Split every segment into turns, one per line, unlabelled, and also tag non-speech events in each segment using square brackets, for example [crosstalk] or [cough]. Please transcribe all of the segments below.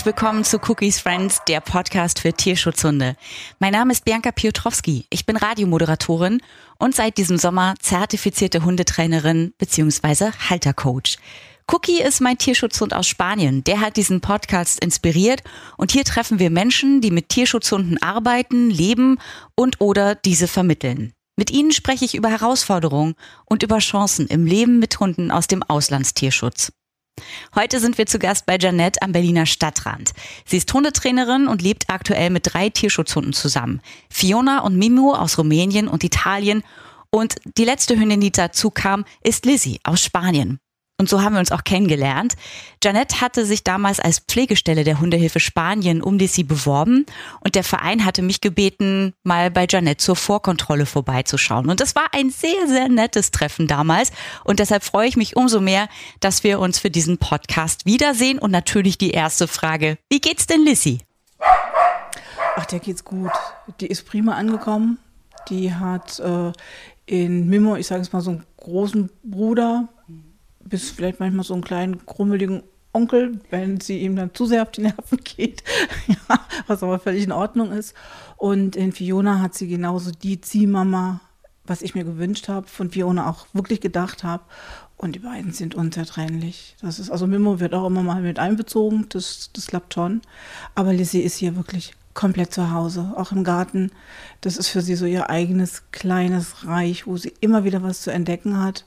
Herzlich willkommen zu Cookies Friends, der Podcast für Tierschutzhunde. Mein Name ist Bianca Piotrowski. Ich bin Radiomoderatorin und seit diesem Sommer zertifizierte Hundetrainerin bzw. Haltercoach. Cookie ist mein Tierschutzhund aus Spanien. Der hat diesen Podcast inspiriert und hier treffen wir Menschen, die mit Tierschutzhunden arbeiten, leben und oder diese vermitteln. Mit ihnen spreche ich über Herausforderungen und über Chancen im Leben mit Hunden aus dem Auslandstierschutz. Heute sind wir zu Gast bei Janette am Berliner Stadtrand. Sie ist Hundetrainerin und lebt aktuell mit drei Tierschutzhunden zusammen. Fiona und Mimo aus Rumänien und Italien. Und die letzte Hündin, die dazu kam, ist Lizzie aus Spanien. Und so haben wir uns auch kennengelernt. Janette hatte sich damals als Pflegestelle der Hundehilfe Spanien um Lissy beworben und der Verein hatte mich gebeten, mal bei Janette zur Vorkontrolle vorbeizuschauen. Und das war ein sehr, sehr nettes Treffen damals und deshalb freue ich mich umso mehr, dass wir uns für diesen Podcast wiedersehen und natürlich die erste Frage, wie geht's denn Lissy?
Ach, der geht's gut. Die ist prima angekommen. Die hat äh, in Mimo, ich sage es mal, so einen großen Bruder, bis vielleicht manchmal so einen kleinen krummeligen Onkel, wenn sie ihm dann zu sehr auf die Nerven [laughs] geht, ja, was aber völlig in Ordnung ist. Und in Fiona hat sie genauso die Ziehmama, was ich mir gewünscht habe, von Fiona auch wirklich gedacht habe. Und die beiden sind unzertrennlich. Das ist, also Mimo wird auch immer mal mit einbezogen, das, das klappt schon. Aber Lizzie ist hier wirklich komplett zu Hause, auch im Garten. Das ist für sie so ihr eigenes kleines Reich, wo sie immer wieder was zu entdecken hat.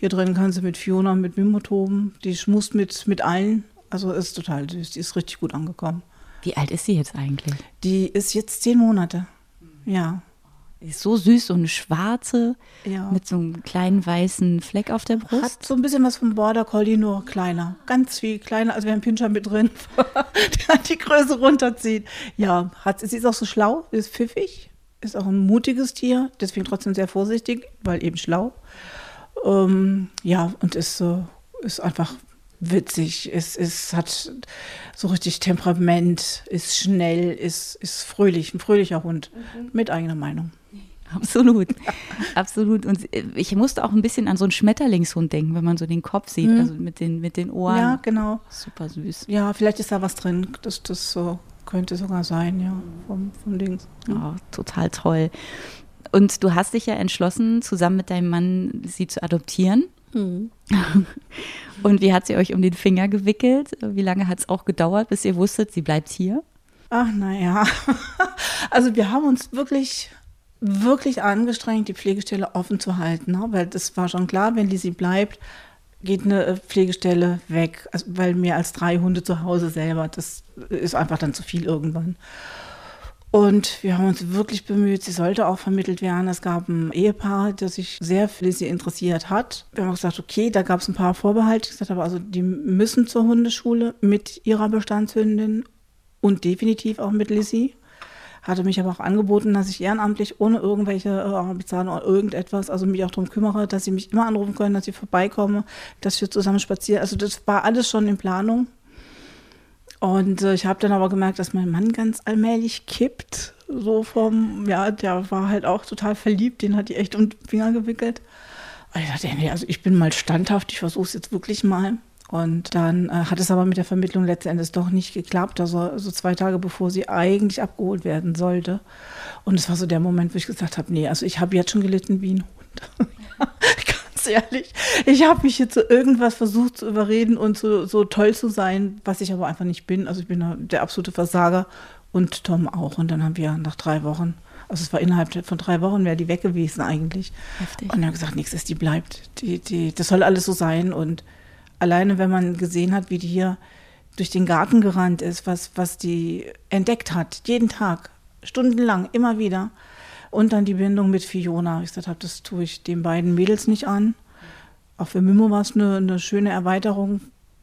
Hier drin kann sie mit Fiona mit Mimo toben. Die schmust mit, mit allen. Also ist total süß. Die ist richtig gut angekommen.
Wie alt ist sie jetzt eigentlich?
Die ist jetzt zehn Monate. Ja.
Die ist so süß, so eine schwarze ja. mit so einem kleinen weißen Fleck auf der Brust.
Hat so ein bisschen was vom Border Collie, nur kleiner. Ganz viel kleiner, als wäre ein Pinscher mit drin, [laughs] der die Größe runterzieht. Ja, hat, sie ist auch so schlau, ist pfiffig, ist auch ein mutiges Tier, deswegen trotzdem sehr vorsichtig, weil eben schlau. Ähm, ja, und ist, äh, ist einfach witzig, ist, ist, hat so richtig Temperament, ist schnell, ist, ist fröhlich, ein fröhlicher Hund mhm. mit eigener Meinung. [laughs]
Absolut, absolut. Und ich musste auch ein bisschen an so einen Schmetterlingshund denken, wenn man so den Kopf sieht, mhm. also mit den, mit den Ohren.
Ja, genau.
Super süß.
Ja, vielleicht ist da was drin. Das, das so könnte sogar sein, ja, vom, vom Dings.
Mhm. Oh, total toll. Und du hast dich ja entschlossen, zusammen mit deinem Mann sie zu adoptieren. Mhm. Und wie hat sie euch um den Finger gewickelt? Wie lange hat es auch gedauert, bis ihr wusstet, sie bleibt hier?
Ach, naja. [laughs] Also wir haben uns wirklich, wirklich angestrengt, die Pflegestelle offen zu halten. Ne? Weil das war schon klar, wenn Lisi bleibt, geht eine äh, Pflegestelle weg. Also, weil mehr als drei Hunde zu Hause selber, das ist einfach dann zu viel irgendwann. Und wir haben uns wirklich bemüht, sie sollte auch vermittelt werden. Es gab ein Ehepaar, das sich sehr für sie interessiert hat. Wir haben gesagt, okay, da gab es ein paar Vorbehalte. Ich gesagt habe, also die müssen zur Hundeschule mit ihrer Bestandshündin und definitiv auch mit Lizzie. Hatte mich aber auch angeboten, dass ich ehrenamtlich ohne irgendwelche äh, Bezahlung oder irgendetwas, also mich auch darum kümmere, dass sie mich immer anrufen können, dass sie vorbeikommen, dass wir zusammen spazieren. Also das war alles schon in Planung. Und äh, ich habe dann aber gemerkt, dass mein Mann ganz allmählich kippt. So vom, ja, der war halt auch total verliebt, den hat die echt um den Finger gewickelt. Und ich dachte, nee, also ich bin mal standhaft, ich versuche es jetzt wirklich mal. Und dann äh, hat es aber mit der Vermittlung letzten Endes doch nicht geklappt. Also so zwei Tage bevor sie eigentlich abgeholt werden sollte. Und es war so der Moment, wo ich gesagt habe, nee, also ich habe jetzt schon gelitten wie ein Hund. [laughs] ehrlich. Ich habe mich jetzt zu irgendwas versucht zu überreden und so, so toll zu sein, was ich aber einfach nicht bin. Also ich bin der absolute Versager und Tom auch. Und dann haben wir nach drei Wochen, also es war innerhalb von drei Wochen, wäre die weg gewesen eigentlich. Heftig. Und er hat gesagt, nichts ist, die bleibt. Die, die, das soll alles so sein. Und alleine, wenn man gesehen hat, wie die hier durch den Garten gerannt ist, was, was die entdeckt hat, jeden Tag, stundenlang, immer wieder und dann die Bindung mit Fiona. Ich gesagt habe, das tue ich den beiden Mädels nicht an. Auch für Mimo war es eine, eine schöne Erweiterung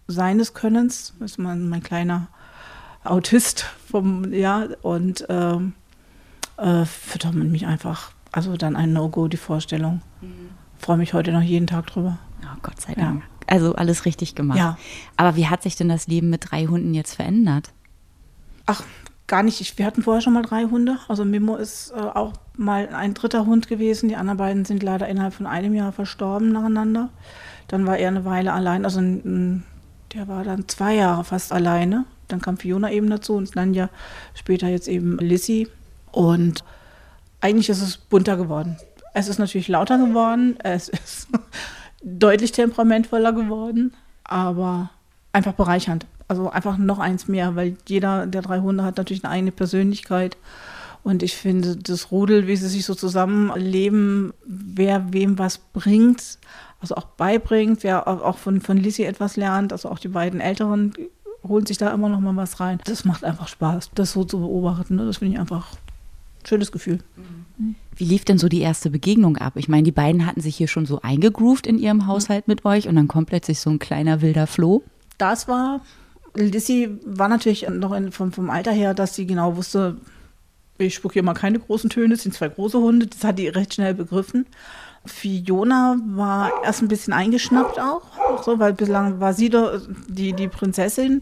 seines Könnens. Das ist mein, mein kleiner Autist vom, ja, und ähm, äh, und mich einfach, also dann ein No-Go, die Vorstellung. Mhm. Freue mich heute noch jeden Tag drüber.
Oh, Gott sei Dank. Ja. Also alles richtig gemacht. Ja. Aber wie hat sich denn das Leben mit drei Hunden jetzt verändert?
Ach, gar nicht. Ich, wir hatten vorher schon mal drei Hunde. Also Mimo ist äh, auch mal ein dritter Hund gewesen. Die anderen beiden sind leider innerhalb von einem Jahr verstorben nacheinander. Dann war er eine Weile allein. Also der war dann zwei Jahre fast alleine. Dann kam Fiona eben dazu und Nanja später jetzt eben Lissy. Und eigentlich ist es bunter geworden. Es ist natürlich lauter geworden, es [laughs] ist deutlich temperamentvoller geworden, aber einfach bereichernd. Also einfach noch eins mehr, weil jeder der drei Hunde hat natürlich eine eigene Persönlichkeit. Und ich finde, das Rudel, wie sie sich so zusammenleben, wer wem was bringt, also auch beibringt, wer auch von, von Lizzie etwas lernt, also auch die beiden Älteren holen sich da immer noch mal was rein. Das macht einfach Spaß, das so zu beobachten. Ne? Das finde ich einfach ein schönes Gefühl.
Wie lief denn so die erste Begegnung ab? Ich meine, die beiden hatten sich hier schon so eingegroovt in ihrem Haushalt mit euch und dann kommt plötzlich so ein kleiner wilder Floh.
Das war, Lissy war natürlich noch in, vom, vom Alter her, dass sie genau wusste, ich spucke hier mal keine großen Töne, es sind zwei große Hunde, das hat die recht schnell begriffen. Fiona war erst ein bisschen eingeschnappt auch, so, weil bislang war sie doch die, die Prinzessin.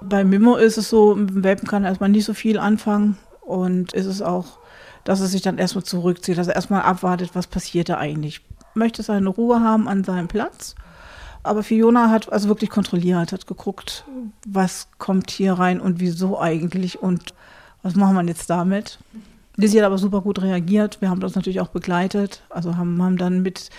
Bei Mimo ist es so, mit dem Welpen kann erstmal nicht so viel anfangen und ist es auch, dass er sich dann erstmal zurückzieht, dass er erstmal abwartet, was passiert da eigentlich. Möchte seine Ruhe haben an seinem Platz. Aber Fiona hat also wirklich kontrolliert, hat geguckt, was kommt hier rein und wieso eigentlich und was machen wir jetzt damit. Lizzie hat aber super gut reagiert. Wir haben das natürlich auch begleitet. Also haben, haben dann mit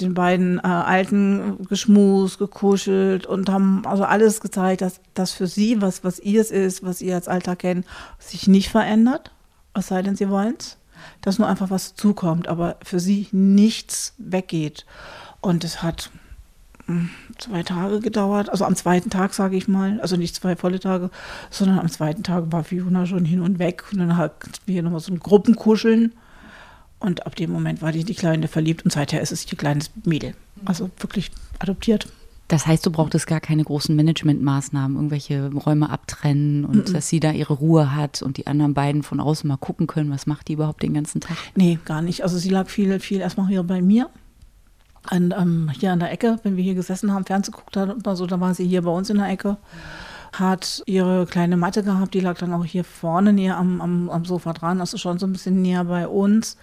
den beiden äh, Alten geschmust, gekuschelt und haben also alles gezeigt, dass das für sie, was, was ihr es ist, was ihr als Alltag kennt, sich nicht verändert. Es sei denn, sie wollen es. Dass nur einfach was zukommt, aber für sie nichts weggeht. Und es hat zwei Tage gedauert. Also am zweiten Tag, sage ich mal. Also nicht zwei volle Tage, sondern am zweiten Tag war Fiona schon hin und weg. Und dann hatten wir hier nochmal so ein Gruppenkuscheln. Und ab dem Moment war die, die Kleine verliebt und seither ist es ihr kleines Mädel. Also wirklich adoptiert.
Das heißt, du brauchtest gar keine großen Managementmaßnahmen, irgendwelche Räume abtrennen und mm -mm. dass sie da ihre Ruhe hat und die anderen beiden von außen mal gucken können, was macht die überhaupt den ganzen Tag?
Nee, gar nicht. Also sie lag viel, viel erstmal hier bei mir an, ähm, hier an der Ecke, wenn wir hier gesessen haben, Fernsehen geguckt haben oder so, da war sie hier bei uns in der Ecke. Hat ihre kleine Matte gehabt, die lag dann auch hier vorne näher am, am, am Sofa dran, also schon so ein bisschen näher bei uns.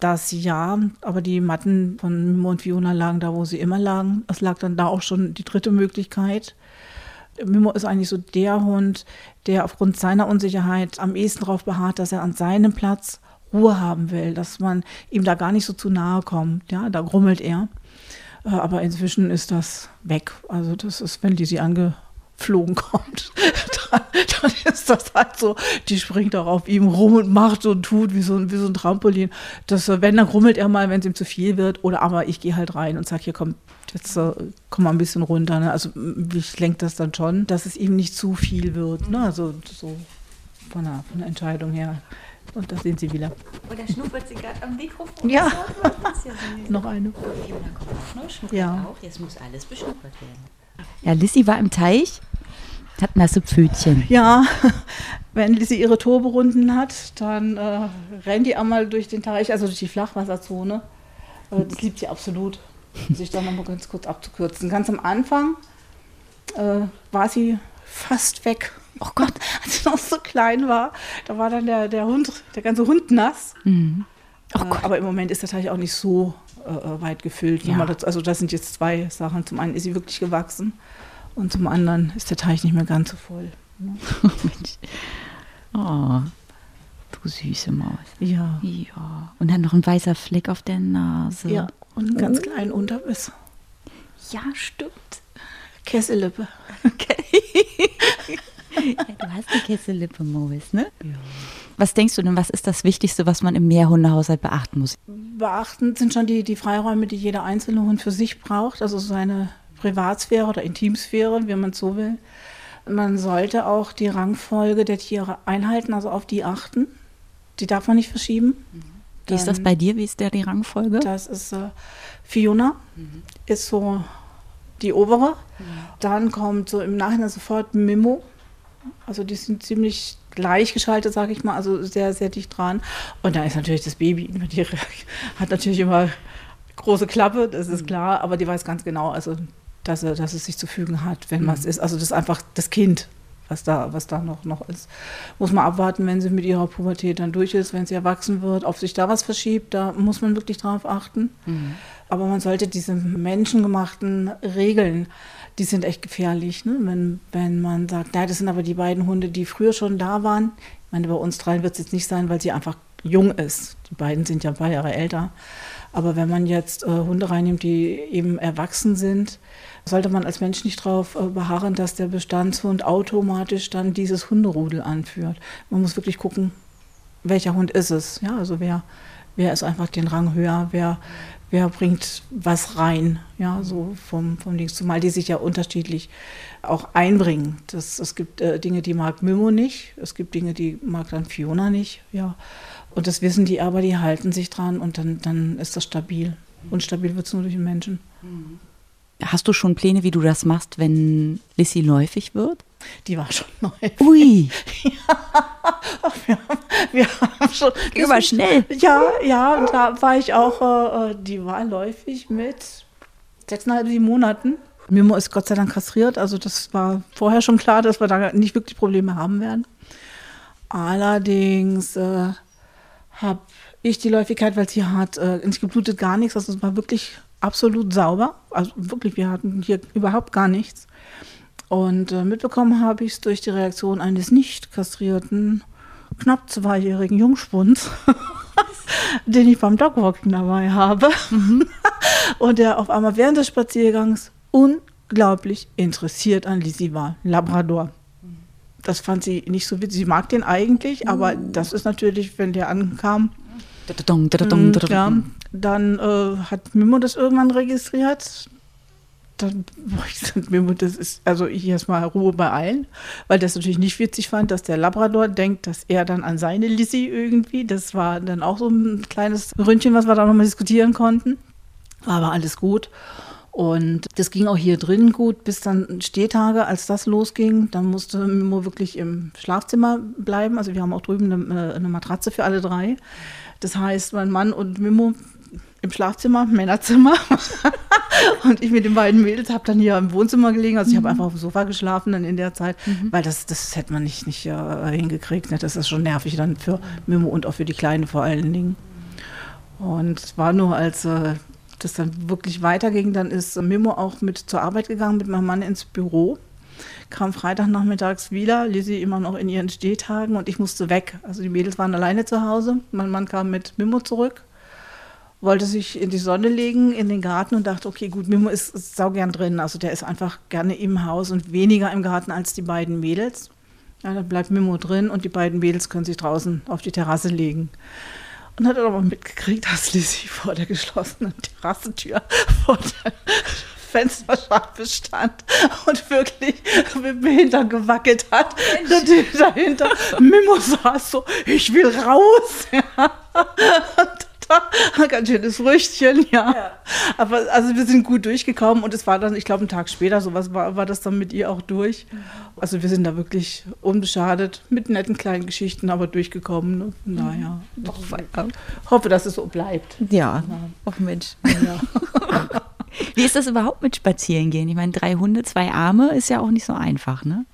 Das ja, aber die Matten von Mimo und Fiona lagen da, wo sie immer lagen. Es lag dann da auch schon die dritte Möglichkeit. Mimo ist eigentlich so der Hund, der aufgrund seiner Unsicherheit am ehesten darauf beharrt, dass er an seinem Platz Ruhe haben will, dass man ihm da gar nicht so zu nahe kommt. Ja, da grummelt er. Äh, aber inzwischen ist das weg. Also das ist, wenn die sie angeflogen [laughs] kommt, dann, dann, ist das halt so, die springt auch auf ihm rum und macht und tut wie so, ein, wie so ein Trampolin. Das, äh, wenn, dann grummelt er mal, wenn es ihm zu viel wird. Oder aber ich gehe halt rein und sage, hier komm, jetzt äh, komm mal ein bisschen runter. Ne? Also ich lenke das dann schon, dass es ihm nicht zu viel wird. Ne? Also so von der, von der Entscheidung her. Und da sind sie wieder.
Oder schnuppert sie gerade am Mikrofon?
Ja. ja noch eine.
Ne? Ja. Auch. Jetzt muss alles beschnuppert werden. Ja, Lissy war im Teich, hat nasse Pfötchen.
Ja, [laughs] wenn Lissy ihre Turborunden hat, dann äh, rennt die einmal durch den Teich, also durch die Flachwasserzone. Äh, das liebt sie absolut, [laughs] sich da nochmal ganz kurz abzukürzen. Ganz am Anfang äh, war sie fast weg oh Gott, als ich noch so klein war, da war dann der, der Hund, der ganze Hund nass. Mhm. Oh äh, aber im Moment ist der Teich auch nicht so äh, äh weit gefüllt. Ja. Das, also das sind jetzt zwei Sachen. Zum einen ist sie wirklich gewachsen und zum anderen ist der Teich nicht mehr ganz so voll. Ne? [laughs]
oh, du süße Maus.
Ja.
Ja. Und dann noch ein weißer Fleck auf der Nase.
Ja, und einen ganz oh. kleinen Unterbiss.
Ja, stimmt.
Kessellippe. [laughs]
Okay. Ja, [laughs] du hast die Kessellippe, Mois, ne? Ja. Was denkst du denn, was ist das Wichtigste, was man im Mehrhundehaushalt beachten muss?
Beachten sind schon die, die Freiräume, die jeder einzelne Hund für sich braucht, also seine Privatsphäre oder Intimsphäre, wie man es so will. Man sollte auch die Rangfolge der Tiere einhalten, also auf die achten. Die darf man nicht verschieben.
Wie ist das bei dir? Wie ist der die Rangfolge?
Das ist äh, Fiona, mhm. ist so die obere. Mhm. Dann kommt so im Nachhinein sofort Mimo, also die sind ziemlich gleichgeschaltet, sage ich mal, also sehr, sehr dicht dran. Und da ist natürlich das Baby, die hat natürlich immer große Klappe, das ist mhm. klar, aber die weiß ganz genau, also dass, er, dass es sich zu fügen hat, wenn mhm. was ist. Also das ist einfach das Kind, was da, was da noch, noch ist. Muss man abwarten, wenn sie mit ihrer Pubertät dann durch ist, wenn sie erwachsen wird, ob sich da was verschiebt, da muss man wirklich drauf achten. Mhm. Aber man sollte diese menschengemachten Regeln, die sind echt gefährlich, ne? wenn, wenn man sagt, ja, das sind aber die beiden Hunde, die früher schon da waren. Ich meine, bei uns dreien wird es jetzt nicht sein, weil sie einfach jung ist. Die beiden sind ja ein paar Jahre älter. Aber wenn man jetzt äh, Hunde reinnimmt, die eben erwachsen sind, sollte man als Mensch nicht darauf äh, beharren, dass der Bestandshund automatisch dann dieses Hunderudel anführt. Man muss wirklich gucken, welcher Hund ist es. Ja, also wer, wer ist einfach den Rang höher, wer, wer bringt was rein, ja, so vom, vom Dings, zumal die sich ja unterschiedlich auch einbringen. Das, es gibt äh, Dinge, die mag Mimo nicht, es gibt Dinge, die mag dann Fiona nicht, ja. Und das wissen die aber, die halten sich dran und dann, dann ist das stabil. Und stabil wird es nur durch den Menschen.
Hast du schon Pläne, wie du das machst, wenn Lissy läufig wird?
Die war schon läufig.
Ui. [laughs]
ja, wir, haben, wir haben schon.
Ging aber schnell.
Ja, ja, und da war ich auch, äh, äh, die war läufig mit sechseinhalb, sieben Monaten. Mimo ist Gott sei Dank kastriert, also das war vorher schon klar, dass wir da nicht wirklich Probleme haben werden. Allerdings äh, habe ich die Läufigkeit, weil sie hat äh, nicht geblutet gar nichts. Also es war wirklich absolut sauber. Also wirklich, wir hatten hier überhaupt gar nichts. Und äh, mitbekommen habe ich es durch die Reaktion eines nicht kastrierten, knapp zweijährigen Jungspunds, [laughs] den ich beim Dogwalking dabei habe. Mhm. [laughs] Und der auf einmal während des Spaziergangs unglaublich interessiert an Lizzie war. Labrador das fand sie nicht so witzig. Sie mag den eigentlich, aber oh. das ist natürlich, wenn der ankam. Mm, ja, dann äh, hat Mimo das irgendwann registriert. Dann, das ist, also ich erstmal Ruhe bei allen, weil das natürlich nicht witzig fand, dass der Labrador denkt, dass er dann an seine Lissy irgendwie, das war dann auch so ein kleines Ründchen, was wir da nochmal diskutieren konnten. War aber alles gut. Und das ging auch hier drin gut, bis dann Stehtage, als das losging. Dann musste Mimo wirklich im Schlafzimmer bleiben. Also wir haben auch drüben eine, eine Matratze für alle drei. Das heißt, mein Mann und Mimo im Schlafzimmer, Männerzimmer. [laughs] und ich mit den beiden Mädels habe dann hier im Wohnzimmer gelegen. Also ich habe mhm. einfach auf dem Sofa geschlafen dann in der Zeit, mhm. weil das, das hätte man nicht, nicht uh, hingekriegt. Ne? Das ist schon nervig dann für Mimo und auch für die Kleine vor allen Dingen. Und es war nur, als äh, das dann wirklich weiterging, dann ist Mimo auch mit zur Arbeit gegangen mit meinem Mann ins Büro. Kam Freitagnachmittags wieder, Lizzie immer noch in ihren Stehtagen und ich musste weg. Also die Mädels waren alleine zu Hause. Mein Mann kam mit Mimo zurück, wollte sich in die Sonne legen, in den Garten und dachte, okay, gut, Mimo ist, ist saugern drin. Also der ist einfach gerne im Haus und weniger im Garten als die beiden Mädels. Ja, dann bleibt Mimo drin und die beiden Mädels können sich draußen auf die Terrasse legen und hat aber mitgekriegt, dass Lizzie vor der geschlossenen Terrassentür vor der Fensterscheibe stand und wirklich mit dem Hintern gewackelt hat. Und dahinter Mimo saß so, ich will raus. [laughs] Ja. Und [laughs] ganz schönes Früchtchen, ja. ja. Aber also wir sind gut durchgekommen und es war dann, ich glaube, einen Tag später, sowas war, war das dann mit ihr auch durch. Also wir sind da wirklich unbeschadet, mit netten kleinen Geschichten, aber durchgekommen. Ne? Naja, doch, ja. hoffe, dass es so bleibt.
Ja, ach Mensch. Ja. [laughs] Wie ist das überhaupt mit Spazierengehen? Ich meine, drei Hunde, zwei Arme ist ja auch nicht so einfach, ne?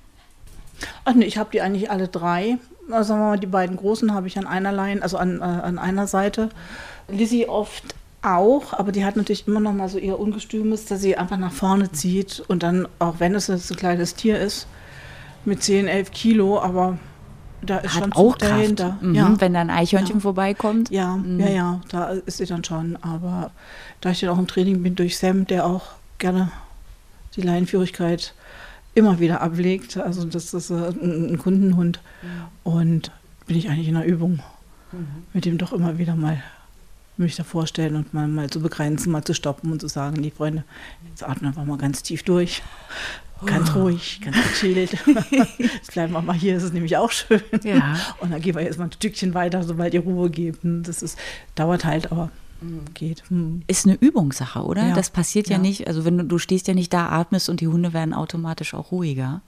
Ach nee, ich habe die eigentlich alle drei sagen wir mal, die beiden großen habe ich an einer Line, also an, äh, an einer Seite. Lizzie oft auch, aber die hat natürlich immer noch mal so ihr Ungestümes, dass sie einfach nach vorne zieht und dann, auch wenn es ein kleines Tier ist, mit 10, 11 Kilo, aber da ist
hat
schon
auch Kraft. dahinter. Mhm, ja. Wenn da ein Eichhörnchen ja. vorbeikommt.
Ja, mhm. ja, ja, da ist sie dann schon. Aber da ich dann auch im Training bin durch Sam, der auch gerne die Leinenführigkeit immer wieder ablegt. Also das ist ein, Kundenhund. Mhm. Und bin ich eigentlich in der Übung, mhm. mit dem doch immer wieder mal mich da vorstellen und mal, mal zu begrenzen, mal zu stoppen und zu sagen, die Freunde, jetzt atmen einfach mal ganz tief durch. Ganz oh. ruhig, ganz gechillt. [laughs] jetzt bleiben wir mal hier, das ist nämlich auch schön. Ja. Und dann gehen wir jetzt mal ein Stückchen weiter, sobald ihr Ruhe gebt. Das ist, dauert halt, aber geht. Hm.
Ist eine Übungssache, oder? Ja. Das passiert ja. ja. nicht. Also wenn du, du stehst ja nicht da, atmest und die Hunde werden automatisch auch ruhiger.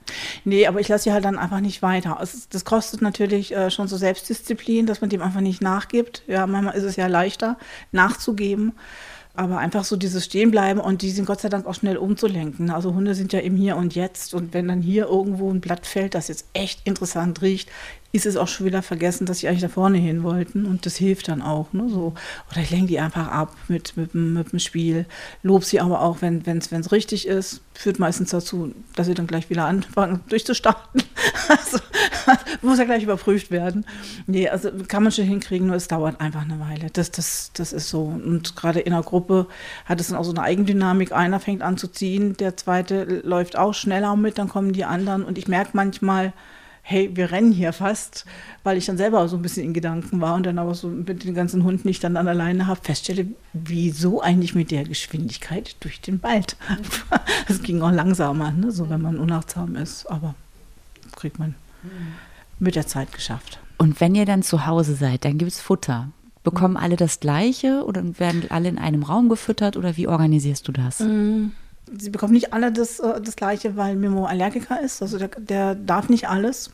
Nee, aber ich lasse sie halt dann einfach nicht weiter. Es, das kostet natürlich äh, schon so Selbstdisziplin, dass man dem einfach nicht nachgibt. Ja, manchmal ist es ja leichter, nachzugeben. Aber einfach so dieses Stehenbleiben und die sind Gott sei Dank auch schnell umzulenken. Also Hunde sind ja im Hier und Jetzt. Und wenn dann hier irgendwo ein Blatt fällt, das jetzt echt interessant riecht, ist es auch schon wieder vergessen, dass sie eigentlich da vorne hin wollten. Und das hilft dann auch. Ne? So. Oder ich lenke die einfach ab mit, mit, mit dem Spiel. Lob sie aber auch, wenn es richtig ist. Führt meistens dazu, dass sie dann gleich wieder anfangen [laughs] durchzustarten. Also [laughs] muss ja gleich überprüft werden. Nee, also kann man schon hinkriegen, nur es dauert einfach eine Weile. Das, das, das ist so. Und gerade in einer Gruppe hat es dann auch so eine Eigendynamik. Einer fängt an zu ziehen, der zweite läuft auch schneller mit, dann kommen die anderen. Und ich merke manchmal, hey, wir rennen hier fast, weil ich dann selber so ein bisschen in Gedanken war und dann aber so mit den ganzen Hunden, die ich dann, dann alleine habe, feststelle, wieso eigentlich mit der Geschwindigkeit durch den Wald. [laughs] Es ging auch langsamer, ne? so wenn man unachtsam ist, aber kriegt man mit der Zeit geschafft.
Und wenn ihr dann zu Hause seid, dann gibt es Futter. Bekommen alle das Gleiche oder werden alle in einem Raum gefüttert oder wie organisierst du das?
Mm, sie bekommen nicht alle das, äh, das Gleiche, weil Mimo Allergiker ist. Also der, der darf nicht alles.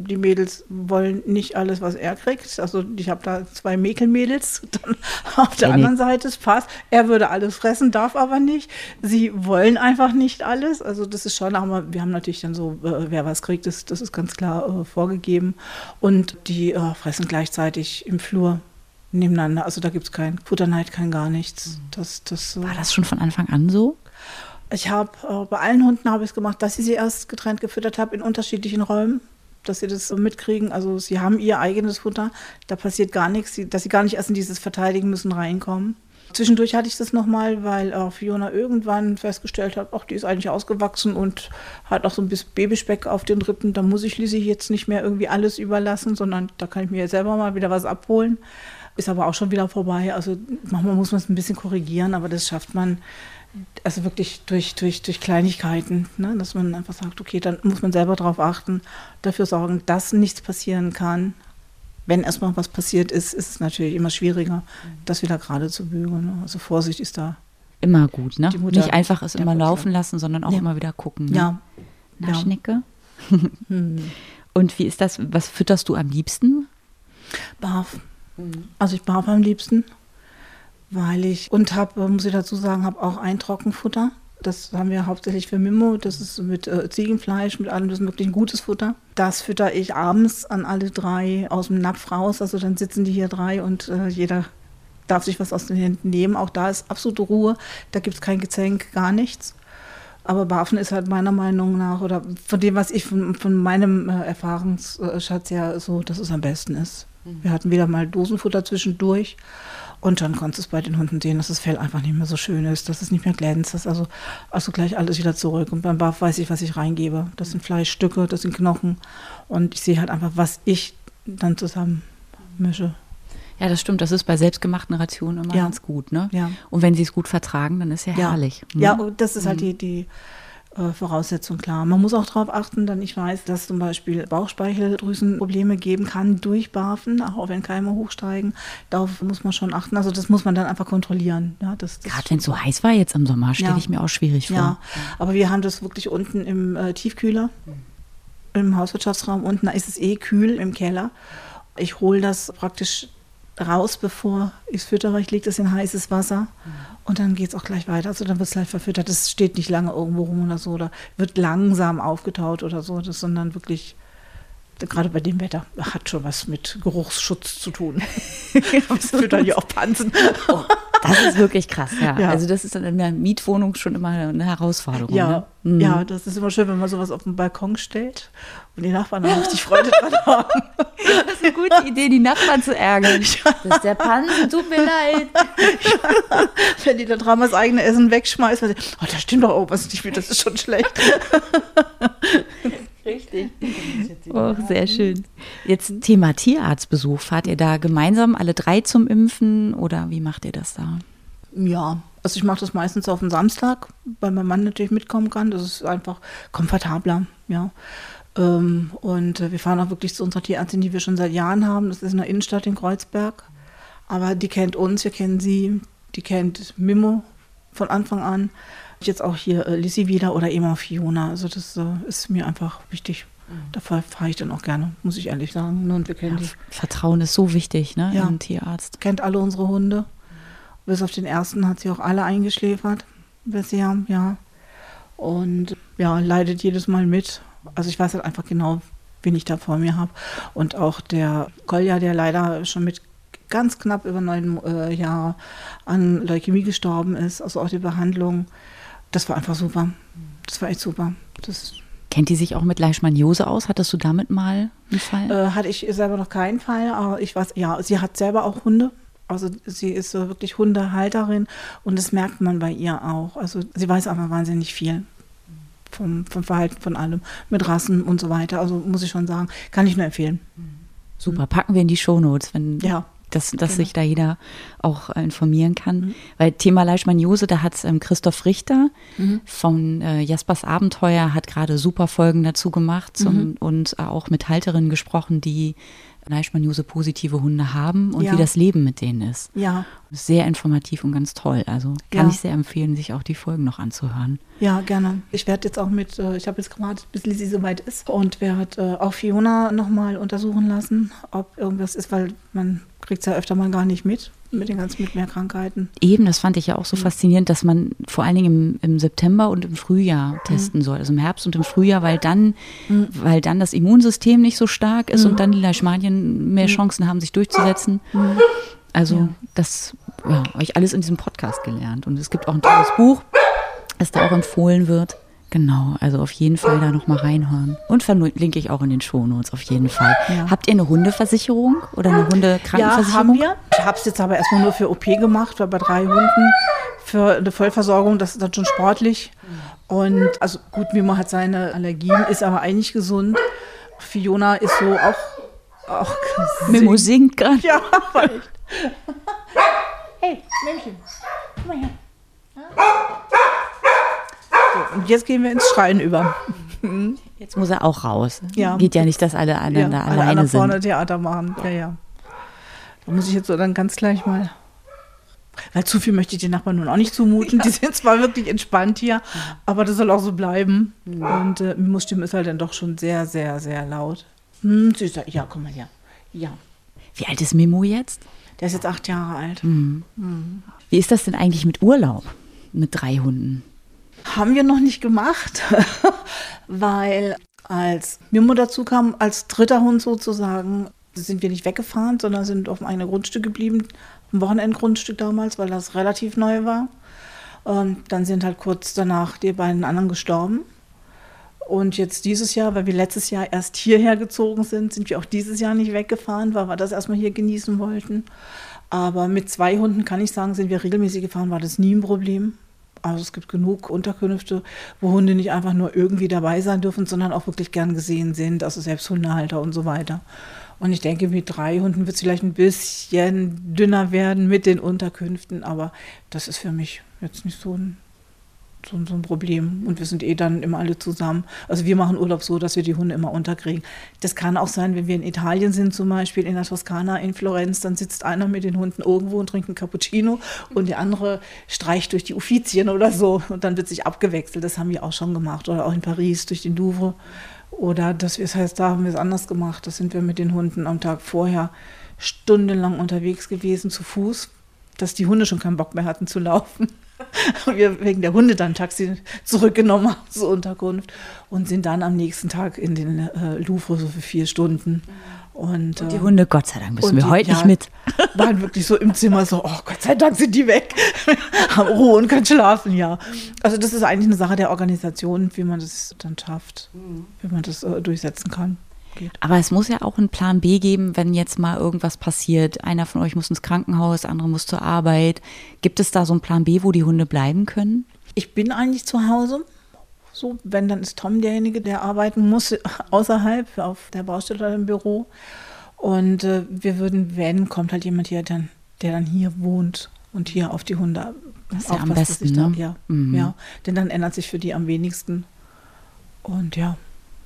Die Mädels wollen nicht alles, was er kriegt. Also ich habe da zwei Mäkelmädels. [laughs] Dann auf der anderen Seite ist Pass. Er würde alles fressen, darf aber nicht. Sie wollen einfach nicht alles. Also das ist schon, aber wir haben natürlich dann so, äh, wer was kriegt, das, das ist ganz klar äh, vorgegeben. Und die äh, fressen gleichzeitig im Flur nebeneinander. Also da gibt es kein Futterneid, kein gar nichts. Das, das,
War das schon von Anfang an so?
Ich habe äh, bei allen Hunden habe ich es gemacht, dass ich sie erst getrennt gefüttert habe in unterschiedlichen Räumen, dass sie das so mitkriegen. Also sie haben ihr eigenes Futter, da passiert gar nichts, sie, dass sie gar nicht erst in dieses Verteidigen müssen reinkommen. Zwischendurch hatte ich das nochmal, weil auch Fiona irgendwann festgestellt hat, ach, die ist eigentlich ausgewachsen und hat auch so ein bisschen Babyspeck auf den Rippen. Da muss ich Lizzie jetzt nicht mehr irgendwie alles überlassen, sondern da kann ich mir selber mal wieder was abholen. Ist aber auch schon wieder vorbei. Also manchmal muss man es ein bisschen korrigieren, aber das schafft man also wirklich durch, durch, durch Kleinigkeiten, ne? dass man einfach sagt, okay, dann muss man selber darauf achten, dafür sorgen, dass nichts passieren kann. Wenn erstmal was passiert ist, ist es natürlich immer schwieriger, das wieder gerade zu bügeln. Ne? Also Vorsicht ist da.
Immer gut, ne? Nicht einfach es immer laufen lassen, sondern auch ja. immer wieder gucken. Ne?
Ja.
Na, ja. Schnicke. [laughs] hm. Und wie ist das? Was fütterst du am liebsten?
Barf. Mhm. Also ich barf am liebsten weil ich und habe, muss ich dazu sagen, habe auch ein Trockenfutter. Das haben wir hauptsächlich für Mimo. Das ist mit äh, Ziegenfleisch, mit allem, das ist wirklich ein gutes Futter. Das fütter ich abends an alle drei aus dem Napf raus. Also dann sitzen die hier drei und äh, jeder darf sich was aus den Händen nehmen. Auch da ist absolute Ruhe. Da gibt es kein Gezänk, gar nichts. Aber Bafen ist halt meiner Meinung nach, oder von dem, was ich von, von meinem äh, Erfahrungsschatz her so, dass es am besten ist. Mhm. Wir hatten wieder mal Dosenfutter zwischendurch. Und dann konntest du es bei den Hunden sehen, dass das Fell einfach nicht mehr so schön ist, dass es nicht mehr glänzt. Das also, also gleich alles wieder zurück. Und beim Barf weiß ich, was ich reingebe. Das sind Fleischstücke, das sind Knochen. Und ich sehe halt einfach, was ich dann zusammen mische.
Ja, das stimmt. Das ist bei selbstgemachten Rationen immer ja. ganz gut. Ne?
Ja.
Und wenn sie es gut vertragen, dann ist ja, ja. herrlich.
Mhm. Ja, und das ist halt mhm. die, die äh, Voraussetzung klar. Man muss auch darauf achten, denn ich weiß, dass zum Beispiel Bauchspeicheldrüsenprobleme geben kann durch Barfen, auch wenn Keime hochsteigen. Darauf muss man schon achten. Also das muss man dann einfach kontrollieren. Ja, das,
das Gerade wenn es so heiß war jetzt im Sommer, stelle ja. ich mir auch schwierig vor.
Ja, aber wir haben das wirklich unten im äh, Tiefkühler, im Hauswirtschaftsraum. Unten da ist es eh kühl im Keller. Ich hole das praktisch raus, bevor ich es füttere. Ich lege das in heißes Wasser und dann geht es auch gleich weiter. Also dann wird es halt verfüttert. Das steht nicht lange irgendwo rum oder so oder wird langsam aufgetaut oder so, das, sondern wirklich gerade bei dem Wetter hat schon was mit Geruchsschutz zu tun. [laughs] [laughs]
das füttern ja auch Pansen. Oh, das ist wirklich krass, ja. ja. Also das ist dann in der Mietwohnung schon immer eine Herausforderung.
Ja,
ne?
mhm. ja, das ist immer schön, wenn man sowas auf den Balkon stellt und die Nachbarn dann richtig Freude dran haben.
Das ist eine gute Idee, die Nachbarn zu ärgern. Ja. Das ist der Pansen, tut mir leid.
Ja. Wenn die dann dran das eigene Essen wegschmeißen, weil sie, oh, da stimmt doch auch was nicht, das ist schon schlecht.
Richtig. [laughs] Oh, sehr schön. Jetzt Thema Tierarztbesuch. Fahrt ihr da gemeinsam alle drei zum Impfen oder wie macht ihr das da?
Ja, also ich mache das meistens auf den Samstag, weil mein Mann natürlich mitkommen kann. Das ist einfach komfortabler, ja. Ähm, und wir fahren auch wirklich zu unserer Tierärztin, die wir schon seit Jahren haben. Das ist in der Innenstadt in Kreuzberg. Aber die kennt uns, wir kennen sie, die kennt Mimo von Anfang an. Jetzt auch hier äh, Lizzie wieder oder eben auch Fiona. Also das äh, ist mir einfach wichtig. Mhm. Da fahre ich dann auch gerne, muss ich ehrlich sagen.
Und wir kennen ja. Vertrauen ist so wichtig, ne?
Ja.
Im Tierarzt.
Kennt alle unsere Hunde. Bis auf den ersten hat sie auch alle eingeschläfert bisher, ja. Und ja, leidet jedes Mal mit. Also ich weiß halt einfach genau, wen ich da vor mir habe. Und auch der Kolja, der leider schon mit ganz knapp über neun äh, Jahre an Leukämie gestorben ist, also auch die Behandlung, das war einfach super. Das war echt super. Das
Kennt die sich auch mit Leishmaniose aus? Hattest du damit mal einen Fall?
Äh, hatte ich selber noch keinen Fall, aber ich weiß, ja, sie hat selber auch Hunde. Also sie ist so wirklich Hundehalterin und das merkt man bei ihr auch. Also sie weiß einfach wahnsinnig viel vom, vom Verhalten von allem, mit Rassen und so weiter. Also muss ich schon sagen, kann ich nur empfehlen.
Super, packen wir in die Shownotes, wenn
Ja.
Dass, dass
Genau.
sich da jeder auch äh, informieren kann.
Mhm.
Weil Thema Leishmaniose, da hat ähm, Christoph Richter
Mhm.
von äh, Jaspers Abenteuer hat gerade super Folgen dazu gemacht zum,
Mhm.
und äh, auch mit Halterinnen gesprochen, die Leishmaniose positive Hunde haben und
Ja.
wie das Leben mit denen ist.
Ja,
Sehr informativ und ganz toll. Also kann
Ja.
ich sehr empfehlen, sich auch die Folgen noch anzuhören.
ja, gerne. Ich werde jetzt auch mit, äh, ich habe jetzt gewartet, bis Lizzie soweit ist und werde äh, auch Fiona nochmal untersuchen lassen, ob irgendwas ist, weil man kriegt es ja öfter mal gar nicht mit, mit den ganzen Mitmehrkrankheiten.
Eben, das fand ich ja auch
Mhm.
so faszinierend, dass man vor allen Dingen im, im September und im
Mhm.
Frühjahr testen soll. Also im Herbst und im Frühjahr, weil dann,
Mhm.
weil dann das Immunsystem nicht so stark ist und dann die Leishmanien mehr Chancen haben, sich durchzusetzen. Also.
Ja.
das ja, habe ich alles in diesem Podcast gelernt. Und es gibt auch ein tolles Buch, das da auch empfohlen wird. Genau, also auf jeden Fall da nochmal reinhören. Und verlinke ich auch in den Shownotes auf jeden Fall.
Ja.
Habt ihr eine Hundeversicherung oder eine
Ja,
Hundekrankenversicherung?
haben wir. Ich habe es jetzt aber erstmal nur für OP gemacht, weil bei drei Hunden für eine Vollversorgung, das ist dann schon sportlich. Und also gut, Mimo hat seine Allergien, ist aber eigentlich gesund. Fiona ist so auch, auch
Mimo singt gerade.
Ja, [laughs] aber echt. [laughs] Hey, Mämmchen, komm mal her. So, und jetzt gehen wir ins Schreien über.
Jetzt muss er auch raus.
Ja.
Geht ja nicht, dass alle anderen da
alle
alleine
anderen
sind.
vorne Theater machen. Ja, ja. Da muss ich jetzt so dann ganz gleich mal. Weil zu viel möchte ich den Nachbarn nun auch nicht zumuten. Die sind zwar wirklich entspannt hier, aber das soll auch so bleiben. Und äh, Mimos Stimme ist halt dann doch schon sehr, sehr, sehr laut. Hm, süßer. Ja, komm mal her. Ja.
Wie alt ist Mimo jetzt?
Der ist jetzt acht Jahre alt.
Wie ist das denn eigentlich mit Urlaub? Mit drei Hunden?
Haben wir noch nicht gemacht, [laughs] weil als Mimo dazu kam, als dritter Hund sozusagen, sind wir nicht weggefahren, sondern sind auf einem Grundstück geblieben, ein Wochenendgrundstück damals, weil das relativ neu war. Und dann sind halt kurz danach die beiden anderen gestorben. Und jetzt dieses Jahr, weil wir letztes Jahr erst hierher gezogen sind, sind wir auch dieses Jahr nicht weggefahren, weil wir das erstmal hier genießen wollten. Aber mit zwei Hunden kann ich sagen, sind wir regelmäßig gefahren, war das nie ein Problem. Also es gibt genug Unterkünfte, wo Hunde nicht einfach nur irgendwie dabei sein dürfen, sondern auch wirklich gern gesehen sind, also selbst Hundehalter und so weiter. Und ich denke, mit drei Hunden wird es vielleicht ein bisschen dünner werden mit den Unterkünften, aber das ist für mich jetzt nicht so ein, so, so ein Problem. Und wir sind eh dann immer alle zusammen. Also wir machen Urlaub so, dass wir die Hunde immer unterkriegen. Das kann auch sein, wenn wir in Italien sind, zum Beispiel in der Toskana, in Florenz, dann sitzt einer mit den Hunden irgendwo und trinkt einen Cappuccino und der andere streicht durch die Uffizien oder so. Und dann wird sich abgewechselt. Das haben wir auch schon gemacht. Oder auch in Paris durch den Louvre. Oder das, das heißt, da haben wir es anders gemacht. Da sind wir mit den Hunden am Tag vorher stundenlang unterwegs gewesen, zu Fuß, dass die Hunde schon keinen Bock mehr hatten zu laufen. Und [laughs] wir wegen der Hunde dann ein Taxi zurückgenommen haben zur Unterkunft und sind dann am nächsten Tag in den äh, Louvre so für vier Stunden. Und,
Die
äh,
Hunde, Gott sei Dank, müssen
und
wir
die-
heute
ja,
nicht mit. [laughs]
Waren wirklich so im Zimmer so, oh Gott sei Dank sind die weg. [laughs] Haben Ruhe und können schlafen, ja. Also das ist eigentlich eine Sache der Organisation, wie man das dann schafft, wie man das äh, durchsetzen kann. Geht.
Aber es muss ja auch einen Plan B geben, wenn jetzt mal irgendwas passiert. Einer von euch muss ins Krankenhaus, der andere muss zur Arbeit. Gibt es da so einen Plan B, wo die Hunde bleiben können?
Ich bin eigentlich zu Hause. So, wenn, dann ist Tom derjenige, der arbeiten muss, [laughs] außerhalb, auf der Baustelle oder im Büro. Und äh, wir würden, wenn, kommt halt jemand hier, dann, der dann hier wohnt und hier auf die Hunde
Das ist ja am besten, ne?
Ja,
Mhm.
ja, denn dann ändert sich für die am wenigsten. Und ja,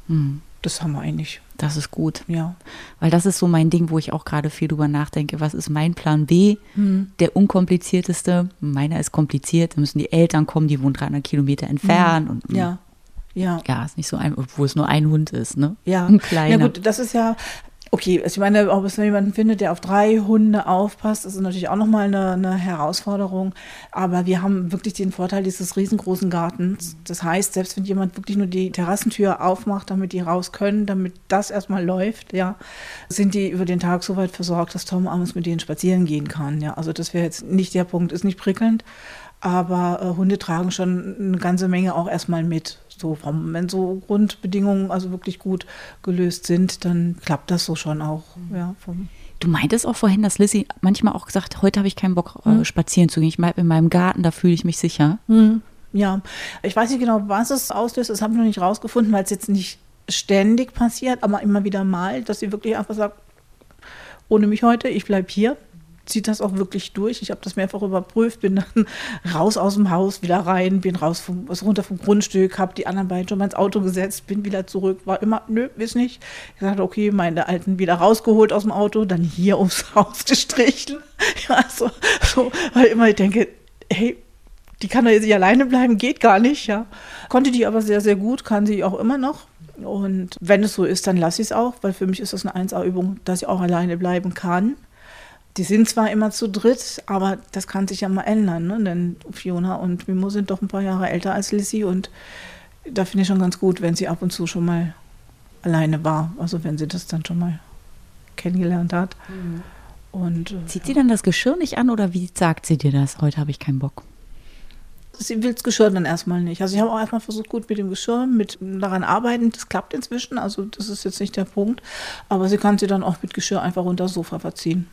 Hm,
das haben wir eigentlich,
das ist gut.
ja.
Weil das ist so mein Ding, wo ich auch gerade viel drüber nachdenke. Was ist mein Plan B? Der unkomplizierteste. Meiner ist kompliziert. Da müssen die Eltern kommen, die wohnen 300 Kilometer entfernt. Und,
Mhm. Ja, ja.
Ja, ist nicht so ein, obwohl es nur ein Hund ist, ne?
Ja,
Ein kleiner.
ja gut, das ist ja, Okay, also ich meine, ob es jemanden findet, der auf drei Hunde aufpasst, ist natürlich auch nochmal eine, eine Herausforderung. Aber wir haben wirklich den Vorteil dieses riesengroßen Gartens. Das heißt, selbst wenn jemand wirklich nur die Terrassentür aufmacht, damit die raus können, damit das erstmal läuft, ja, sind die über den Tag so weit versorgt, dass Tom abends mit denen spazieren gehen kann. Ja, also das wäre jetzt nicht der Punkt, ist nicht prickelnd. Aber äh, Hunde tragen schon eine ganze Menge auch erstmal mit. So, wenn so Grundbedingungen also wirklich gut gelöst sind, dann klappt das so schon auch. Ja,
Du meintest auch vorhin, dass Lissy manchmal auch gesagt, heute habe ich keinen Bock, hm. spazieren zu gehen. Ich bleibe in meinem Garten, da fühle ich mich sicher.
Hm. Ja, ich weiß nicht genau, was es auslöst. Das habe ich noch nicht rausgefunden, weil es jetzt nicht ständig passiert, aber immer wieder mal, dass sie wirklich einfach sagt, ohne mich heute, ich bleibe hier zieht das auch wirklich durch. Ich habe das mehrfach überprüft, bin dann [laughs] raus aus dem Haus, wieder rein, bin raus vom, was runter vom Grundstück, habe die anderen beiden schon mal ins Auto gesetzt, bin wieder zurück, war immer, nö, weiß nicht. Ich sagte, okay, meine Alten wieder rausgeholt aus dem Auto, dann hier ums [laughs] Haus gestrichen. Ja, so, so, weil immer ich denke, hey, die kann doch jetzt nicht alleine bleiben, geht gar nicht, ja. Konnte die aber sehr, sehr gut, kann sie auch immer noch. Und wenn es so ist, dann lasse ich es auch, weil für mich ist das eine 1A-Übung, dass ich auch alleine bleiben kann. Die sind zwar immer zu dritt, aber das kann sich ja mal ändern, ne? denn Fiona und Mimo sind doch ein paar Jahre älter als Lissy und da finde ich schon ganz gut, wenn sie ab und zu schon mal alleine war, also wenn sie das dann schon mal kennengelernt hat. Mhm. Und,
äh, Zieht sie dann das Geschirr nicht an oder wie sagt sie dir das? Heute habe ich keinen Bock.
Sie will das Geschirr dann erstmal nicht. Also ich habe auch erstmal versucht, gut mit dem Geschirr, mit daran arbeiten. Das klappt inzwischen, also das ist jetzt nicht der Punkt. Aber sie kann sie dann auch mit Geschirr einfach unter das Sofa verziehen.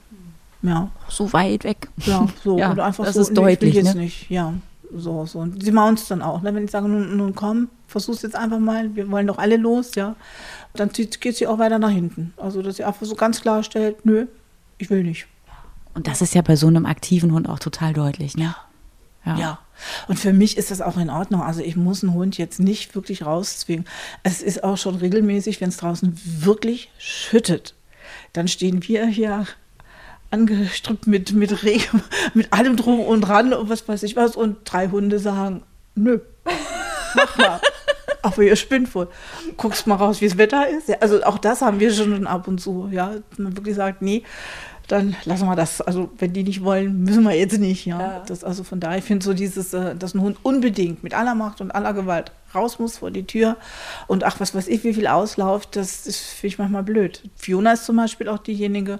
Ja. So weit weg.
Ja, so. [laughs]
ja,
oder einfach
das
so,
ist deutlich.
jetzt
ne?
nicht. Ja, so, so. Und sie machen es dann auch. Ne? Wenn ich sage, nun, nun komm, versuch's jetzt einfach mal, wir wollen doch alle los, ja. Dann geht sie auch weiter nach hinten. Also, dass sie einfach so ganz klar stellt, nö, ich will nicht.
Und das ist ja bei so einem aktiven Hund auch total deutlich, ne?
Ja. ja. Und für mich ist das auch in Ordnung. Also ich muss einen Hund jetzt nicht wirklich rauszwingen. Es ist auch schon regelmäßig, wenn es draußen wirklich schüttet, dann stehen wir hier angestrippt mit, mit Regen, [laughs] mit allem drum und dran und was weiß ich was. Und drei Hunde sagen, nö, mach mal. [laughs] Aber ihr spinnt wohl. Guckst mal raus, wie das Wetter ist. Ja, also auch das haben wir schon ab und zu. Ja, man wirklich sagt, nee, dann lassen wir das. Also wenn die nicht wollen, müssen wir jetzt nicht. Ja, ja. Das, also von daher, ich finde so dieses, äh, dass ein Hund unbedingt mit aller Macht und aller Gewalt raus muss vor die Tür und ach, was weiß ich, wie viel auslauft, das, das finde ich manchmal blöd. Fiona ist zum Beispiel auch diejenige,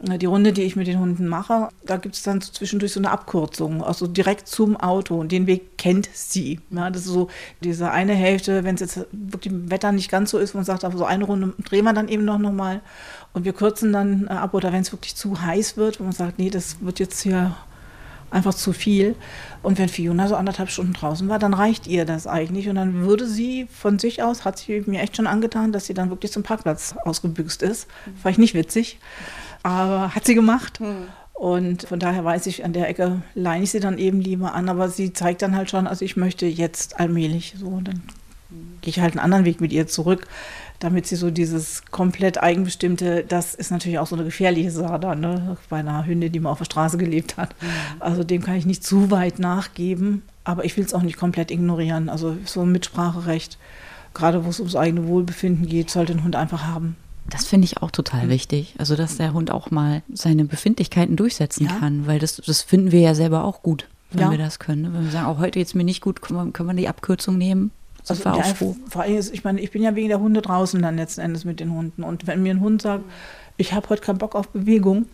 die Runde, die ich mit den Hunden mache, da gibt es dann so zwischendurch so eine Abkürzung, also direkt zum Auto. Und den Weg kennt sie. Ja, das ist so diese eine Hälfte, wenn es jetzt wirklich im Wetter nicht ganz so ist, man sagt, so eine Runde drehen wir dann eben noch, noch mal. Und wir kürzen dann äh, ab, oder wenn es wirklich zu heiß wird, wo man sagt, nee, das wird jetzt hier einfach zu viel. Und wenn Fiona so anderthalb Stunden draußen war, dann reicht ihr das eigentlich. Und dann würde sie von sich aus, hat sie mir echt schon angetan, dass sie dann wirklich zum Parkplatz ausgebüxt ist. Fand ich nicht witzig. Aber hat sie gemacht. Mhm. Und von daher weiß ich, an der Ecke leine ich sie dann eben lieber an. Aber sie zeigt dann halt schon, also ich möchte jetzt allmählich so. Dann gehe ich halt einen anderen Weg mit ihr zurück, damit sie so dieses komplett eigenbestimmte, das ist natürlich auch so eine gefährliche Sache dann, ne? bei einer Hündin, die mal auf der Straße gelebt hat. Mhm. Also dem kann ich nicht zu weit nachgeben, aber ich will es auch nicht komplett ignorieren. Also so ein Mitspracherecht, gerade wo es ums eigene Wohlbefinden geht, sollte ein Hund einfach haben.
Das finde ich auch total mhm. wichtig. Also, dass der Hund auch mal seine Befindlichkeiten durchsetzen ja. kann, weil das, das finden wir ja selber auch gut, wenn ja. wir das können. Ne? Wenn wir sagen, auch heute geht es mir nicht gut, können wir, können wir die Abkürzung nehmen.
Das also, war auch froh. Vor allem, ich meine, ich bin ja wegen der Hunde draußen dann letzten Endes mit den Hunden. Und wenn mir ein Hund sagt, ich habe heute keinen Bock auf Bewegung,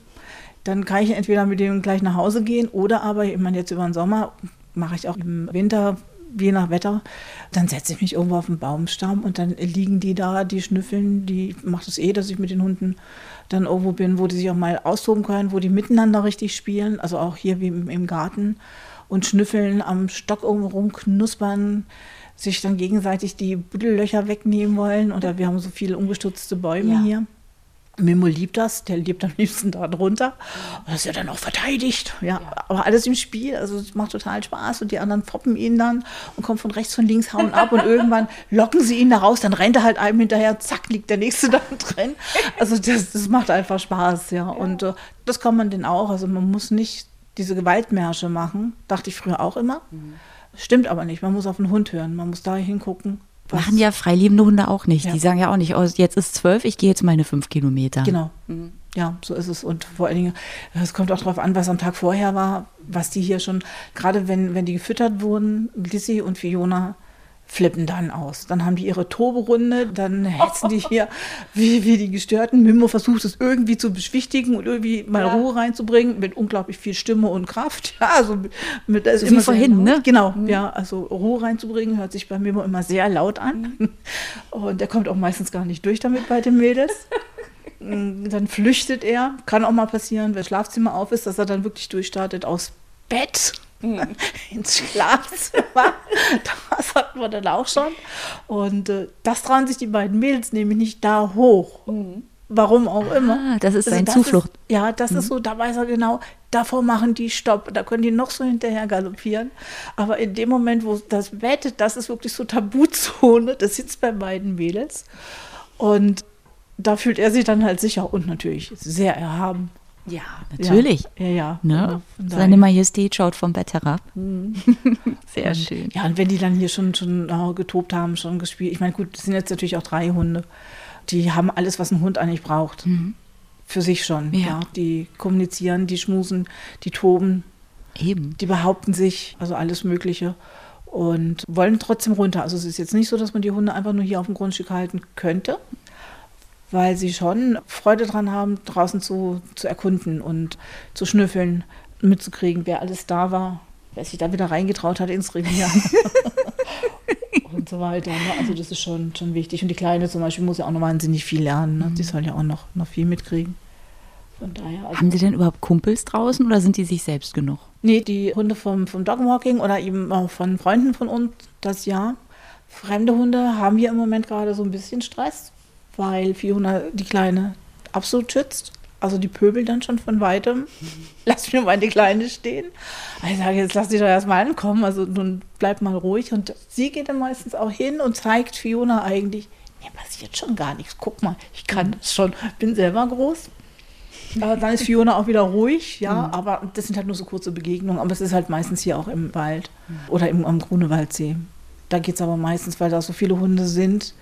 dann kann ich entweder mit dem gleich nach Hause gehen oder aber, ich meine, jetzt über den Sommer mache ich auch im Winter je nach Wetter, dann setze ich mich irgendwo auf den Baumstamm und dann liegen die da, die schnüffeln, die macht es eh, dass ich mit den Hunden dann irgendwo bin, wo die sich auch mal austoben können, wo die miteinander richtig spielen, also auch hier wie im, Garten und schnüffeln, am Stock irgendwo rumknuspern, sich dann gegenseitig die Büddellöcher wegnehmen wollen. Oder wir haben so viele umgestürzte Bäume ja. hier. Mimo liebt das, der lebt am liebsten da drunter. Und das ist ja dann auch verteidigt. Ja, ja. aber alles im Spiel. Also es macht total Spaß und die anderen foppen ihn dann und kommen von rechts, von links, hauen ab und [laughs] irgendwann locken sie ihn da raus, dann rennt er halt einem hinterher, zack, liegt der nächste [laughs] da drin. Also das, das macht einfach Spaß, ja. Und äh, das kann man denn auch. Also man muss nicht diese Gewaltmärsche machen, dachte ich früher auch immer. Mhm. Stimmt aber nicht. Man muss auf den Hund hören. Man muss da hingucken Was-
Machen ja freiliebende Hunde auch nicht.
Ja.
Die sagen ja auch nicht, oh, jetzt ist zwölf, ich gehe jetzt meine fünf Kilometer.
Genau. Ja, so ist es. Und vor allen Dingen, es kommt auch darauf an, was am Tag vorher war, was die hier schon, gerade wenn, wenn die gefüttert wurden, Lissy und Fiona flippen dann aus. Dann haben die ihre Toberunde, dann hetzen die hier [laughs] wie, wie die Gestörten. Mimo versucht es irgendwie zu beschwichtigen und irgendwie mal
Ja.
Ruhe reinzubringen mit unglaublich viel Stimme und Kraft. [laughs] Ja, also mit, das ist
wie vorhin, ne?
Genau, ja, also Ruhe reinzubringen, hört sich bei Mimo immer sehr laut an. [laughs] Und der kommt auch meistens gar nicht durch damit bei den Mädels. Mm, Dann flüchtet er. Kann auch mal passieren, wenn das Schlafzimmer auf ist, dass er dann wirklich durchstartet aus Bett [laughs] ins Schlafzimmer. Das hatten wir dann auch schon. Und äh, das trauen sich die beiden Mädels nämlich nicht da hoch. Warum auch immer.
Ah, das ist
Also
sein Zuflucht.
Ist, ja, das ist so, da weiß er genau, davor machen die Stopp. Da können die noch so hinterher galoppieren. Aber in dem Moment, wo das Bett, das ist wirklich so Tabuzone, das sitzt bei beiden Mädels. Und da fühlt er sich dann halt sicher und natürlich sehr erhaben.
Ja, natürlich.
Ja, ja. ja.
Ne? Seine Majestät schaut vom Bett herab. [laughs] Sehr
Und,
schön.
Ja, und wenn die dann hier schon, schon äh, getobt haben, schon gespielt. Ich meine, gut, es sind jetzt natürlich auch drei Hunde. Die haben alles, was ein Hund eigentlich braucht. Für sich schon.
Ja.
Ja. Die kommunizieren, die schmusen, die toben,
Eben.
die behaupten sich, also alles Mögliche. Und wollen trotzdem runter. Also es ist jetzt nicht so, dass man die Hunde einfach nur hier auf dem Grundstück halten könnte, weil sie schon Freude dran haben, draußen zu, zu erkunden und zu schnüffeln, mitzukriegen, wer alles da war, wer sich da wieder reingetraut hat ins Revier. [laughs] und so weiter. Ne? Also das ist schon, schon wichtig. Und die Kleine zum Beispiel muss ja auch noch wahnsinnig viel lernen. Ne? Die soll ja auch noch, noch viel mitkriegen. Von daher. Also
Haben die denn überhaupt Kumpels draußen oder sind die sich selbst genug?
Nee, die Hunde vom, vom Dogwalking oder eben auch von Freunden von uns, das ja. Fremde Hunde haben wir im Moment gerade so ein bisschen Stress, weil Fiona die Kleine absolut schützt. Also die pöbelt dann schon von weitem. [laughs] Lass mir mal die Kleine stehen. Ich sage, jetzt lass die doch erstmal ankommen. Also nun bleib mal ruhig. Und sie geht dann meistens auch hin und zeigt Fiona eigentlich, mir passiert schon gar nichts. Guck mal, ich kann das schon. Bin selber groß. Aber dann ist Fiona auch wieder ruhig, ja, aber das sind halt nur so kurze Begegnungen, aber es ist halt meistens hier auch im Wald oder im, am Grunewaldsee. Da geht es aber meistens, weil da so viele Hunde sind,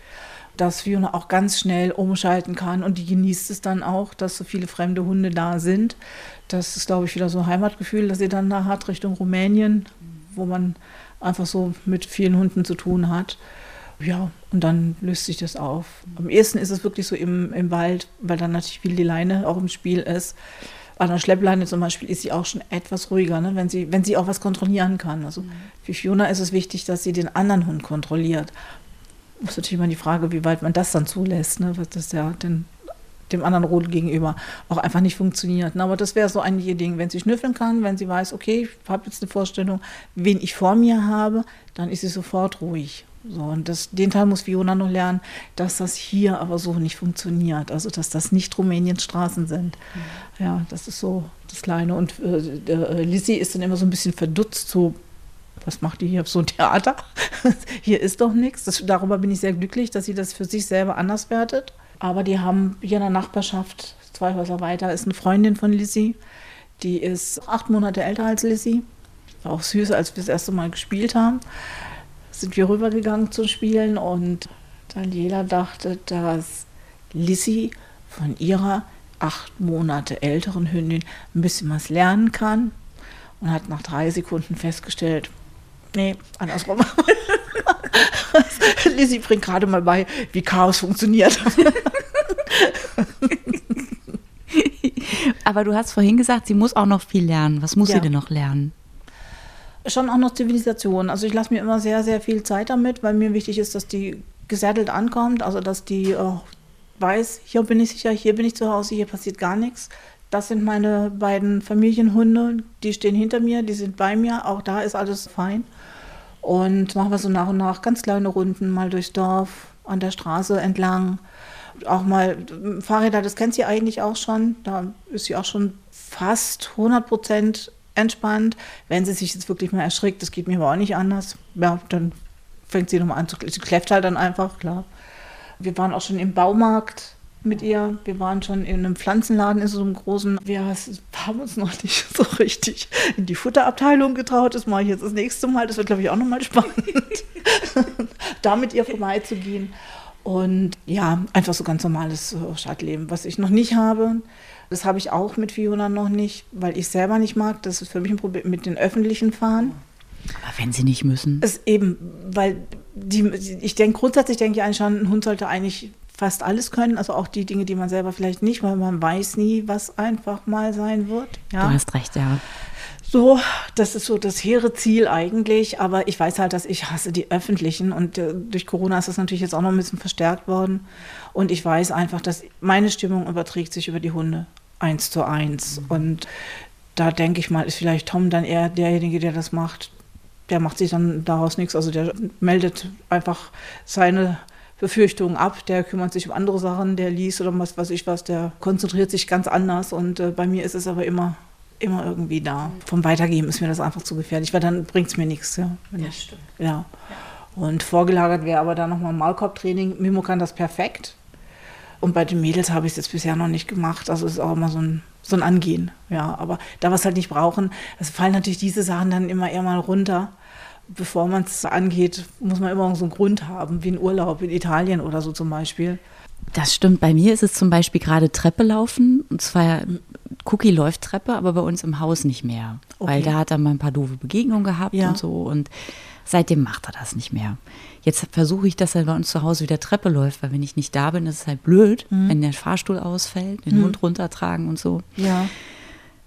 dass Fiona auch ganz schnell umschalten kann und die genießt es dann auch, dass so viele fremde Hunde da sind. Das ist, glaube ich, wieder so ein Heimatgefühl, das sie dann da hat Richtung Rumänien, wo man einfach so mit vielen Hunden zu tun hat. Ja, und dann löst sich das auf. Am ehesten ist es wirklich so im, im Wald, weil dann natürlich viel die Leine auch im Spiel ist. An der Schleppleine zum Beispiel ist sie auch schon etwas ruhiger, ne? wenn, sie, wenn sie auch was kontrollieren kann. Also für Fiona ist es wichtig, dass sie den anderen Hund kontrolliert. Muss natürlich mal die Frage, wie weit man das dann zulässt, ne? was das ja den, dem anderen Rudel gegenüber auch einfach nicht funktioniert. Ne? Aber das wäre so ein Ding, wenn sie schnüffeln kann, wenn sie weiß, okay, ich habe jetzt eine Vorstellung, wen ich vor mir habe, dann ist sie sofort ruhig. So, und das, den Teil muss Fiona noch lernen, dass das hier aber so nicht funktioniert. Also, dass das nicht Rumäniens Straßen sind. Ja, das ist so das Kleine. Und äh, äh, Lizzie ist dann immer so ein bisschen verdutzt, so, was macht die hier auf so ein Theater? [laughs] hier ist doch nichts. Darüber bin ich sehr glücklich, dass sie das für sich selber anders wertet. Aber die haben hier in der Nachbarschaft, zwei Häuser weiter, ist eine Freundin von Lizzie. Die ist acht Monate älter als Lizzie. War auch süß, als wir das erste Mal gespielt haben sind wir rübergegangen zum Spielen und Daniela dachte, dass Lissy von ihrer acht Monate älteren Hündin ein bisschen was lernen kann und hat nach drei Sekunden festgestellt, nee, andersrum. [laughs] Lissy bringt gerade mal bei, wie Chaos funktioniert. [laughs]
Aber du hast vorhin gesagt, sie muss auch noch viel lernen. Was muss
Ja.
sie denn noch lernen?
schon auch noch Zivilisation. Also ich lasse mir immer sehr, sehr viel Zeit damit, weil mir wichtig ist, dass die gesättelt ankommt, also dass die äh, weiß, hier bin ich sicher, hier bin ich zu Hause, hier passiert gar nichts. Das sind meine beiden Familienhunde, die stehen hinter mir, die sind bei mir, auch da ist alles fein. Und machen wir so nach und nach ganz kleine Runden, mal durchs Dorf, an der Straße entlang. Auch mal Fahrräder, das kennt sie eigentlich auch schon. Da ist sie auch schon fast 100 Prozent entspannt. Wenn sie sich jetzt wirklich mal erschrickt, das geht mir aber auch nicht anders, ja, dann fängt sie nochmal an zu sie kläfft halt dann einfach, klar. Wir waren auch schon im Baumarkt mit ihr. Wir waren schon in einem Pflanzenladen in so einem großen. Wir haben uns noch nicht [laughs] so richtig in die Futterabteilung getraut. Das mache ich jetzt das nächste Mal. Das wird, glaube ich, auch nochmal spannend. [laughs] da mit ihr vorbeizugehen. Und ja, einfach so ganz normales äh, Stadtleben. Was ich noch nicht habe, das habe ich auch mit Fiona noch nicht, weil ich selber nicht mag. Das ist für mich ein Problem mit den öffentlichen Fahren.
Aber wenn sie nicht müssen.
Ist eben, weil die, ich denke, grundsätzlich denke ich eigentlich schon, ein Hund sollte eigentlich fast alles können, also auch die Dinge, die man selber vielleicht nicht, weil man weiß nie, was einfach mal sein wird. Ja?
Du hast recht, ja.
So, das ist so das hehre Ziel eigentlich, aber ich weiß halt, dass ich hasse die öffentlichen und äh, durch Corona ist das natürlich jetzt auch noch ein bisschen verstärkt worden und ich weiß einfach, dass meine Stimmung überträgt sich über die Hunde eins zu eins mhm. und da denke ich mal, ist vielleicht Tom dann eher derjenige, der das macht. Der macht sich dann daraus nichts, also der meldet einfach seine Befürchtungen ab, der kümmert sich um andere Sachen, der liest oder was weiß ich was, der konzentriert sich ganz anders und äh, bei mir ist es aber immer immer irgendwie da. Vom Weitergeben ist mir das einfach zu gefährlich, weil dann bringt es mir nichts. Ja, ja
ich, stimmt.
Ja. Und vorgelagert wäre aber dann nochmal Maulkorbtraining. Mimo kann das perfekt. Und bei den Mädels habe ich es jetzt bisher noch nicht gemacht. Also es ist auch immer so ein, so ein Angehen. Ja, aber da wir es halt nicht brauchen, es fallen natürlich diese Sachen dann immer eher mal runter. Bevor man es angeht, muss man immer so einen Grund haben, wie ein Urlaub in Italien oder so zum Beispiel.
Das stimmt. Bei mir ist es zum Beispiel gerade Treppe laufen. Und zwar, Cookie läuft Treppe, aber bei uns im Haus nicht mehr. Okay. Weil da hat er mal ein paar doofe Begegnungen gehabt ja. und so. Und seitdem macht er das nicht mehr. Jetzt versuche ich, dass er bei uns zu Hause wieder Treppe läuft, weil wenn ich nicht da bin, ist es halt blöd, mhm. wenn der Fahrstuhl ausfällt, den mhm. Hund runtertragen und so.
Ja.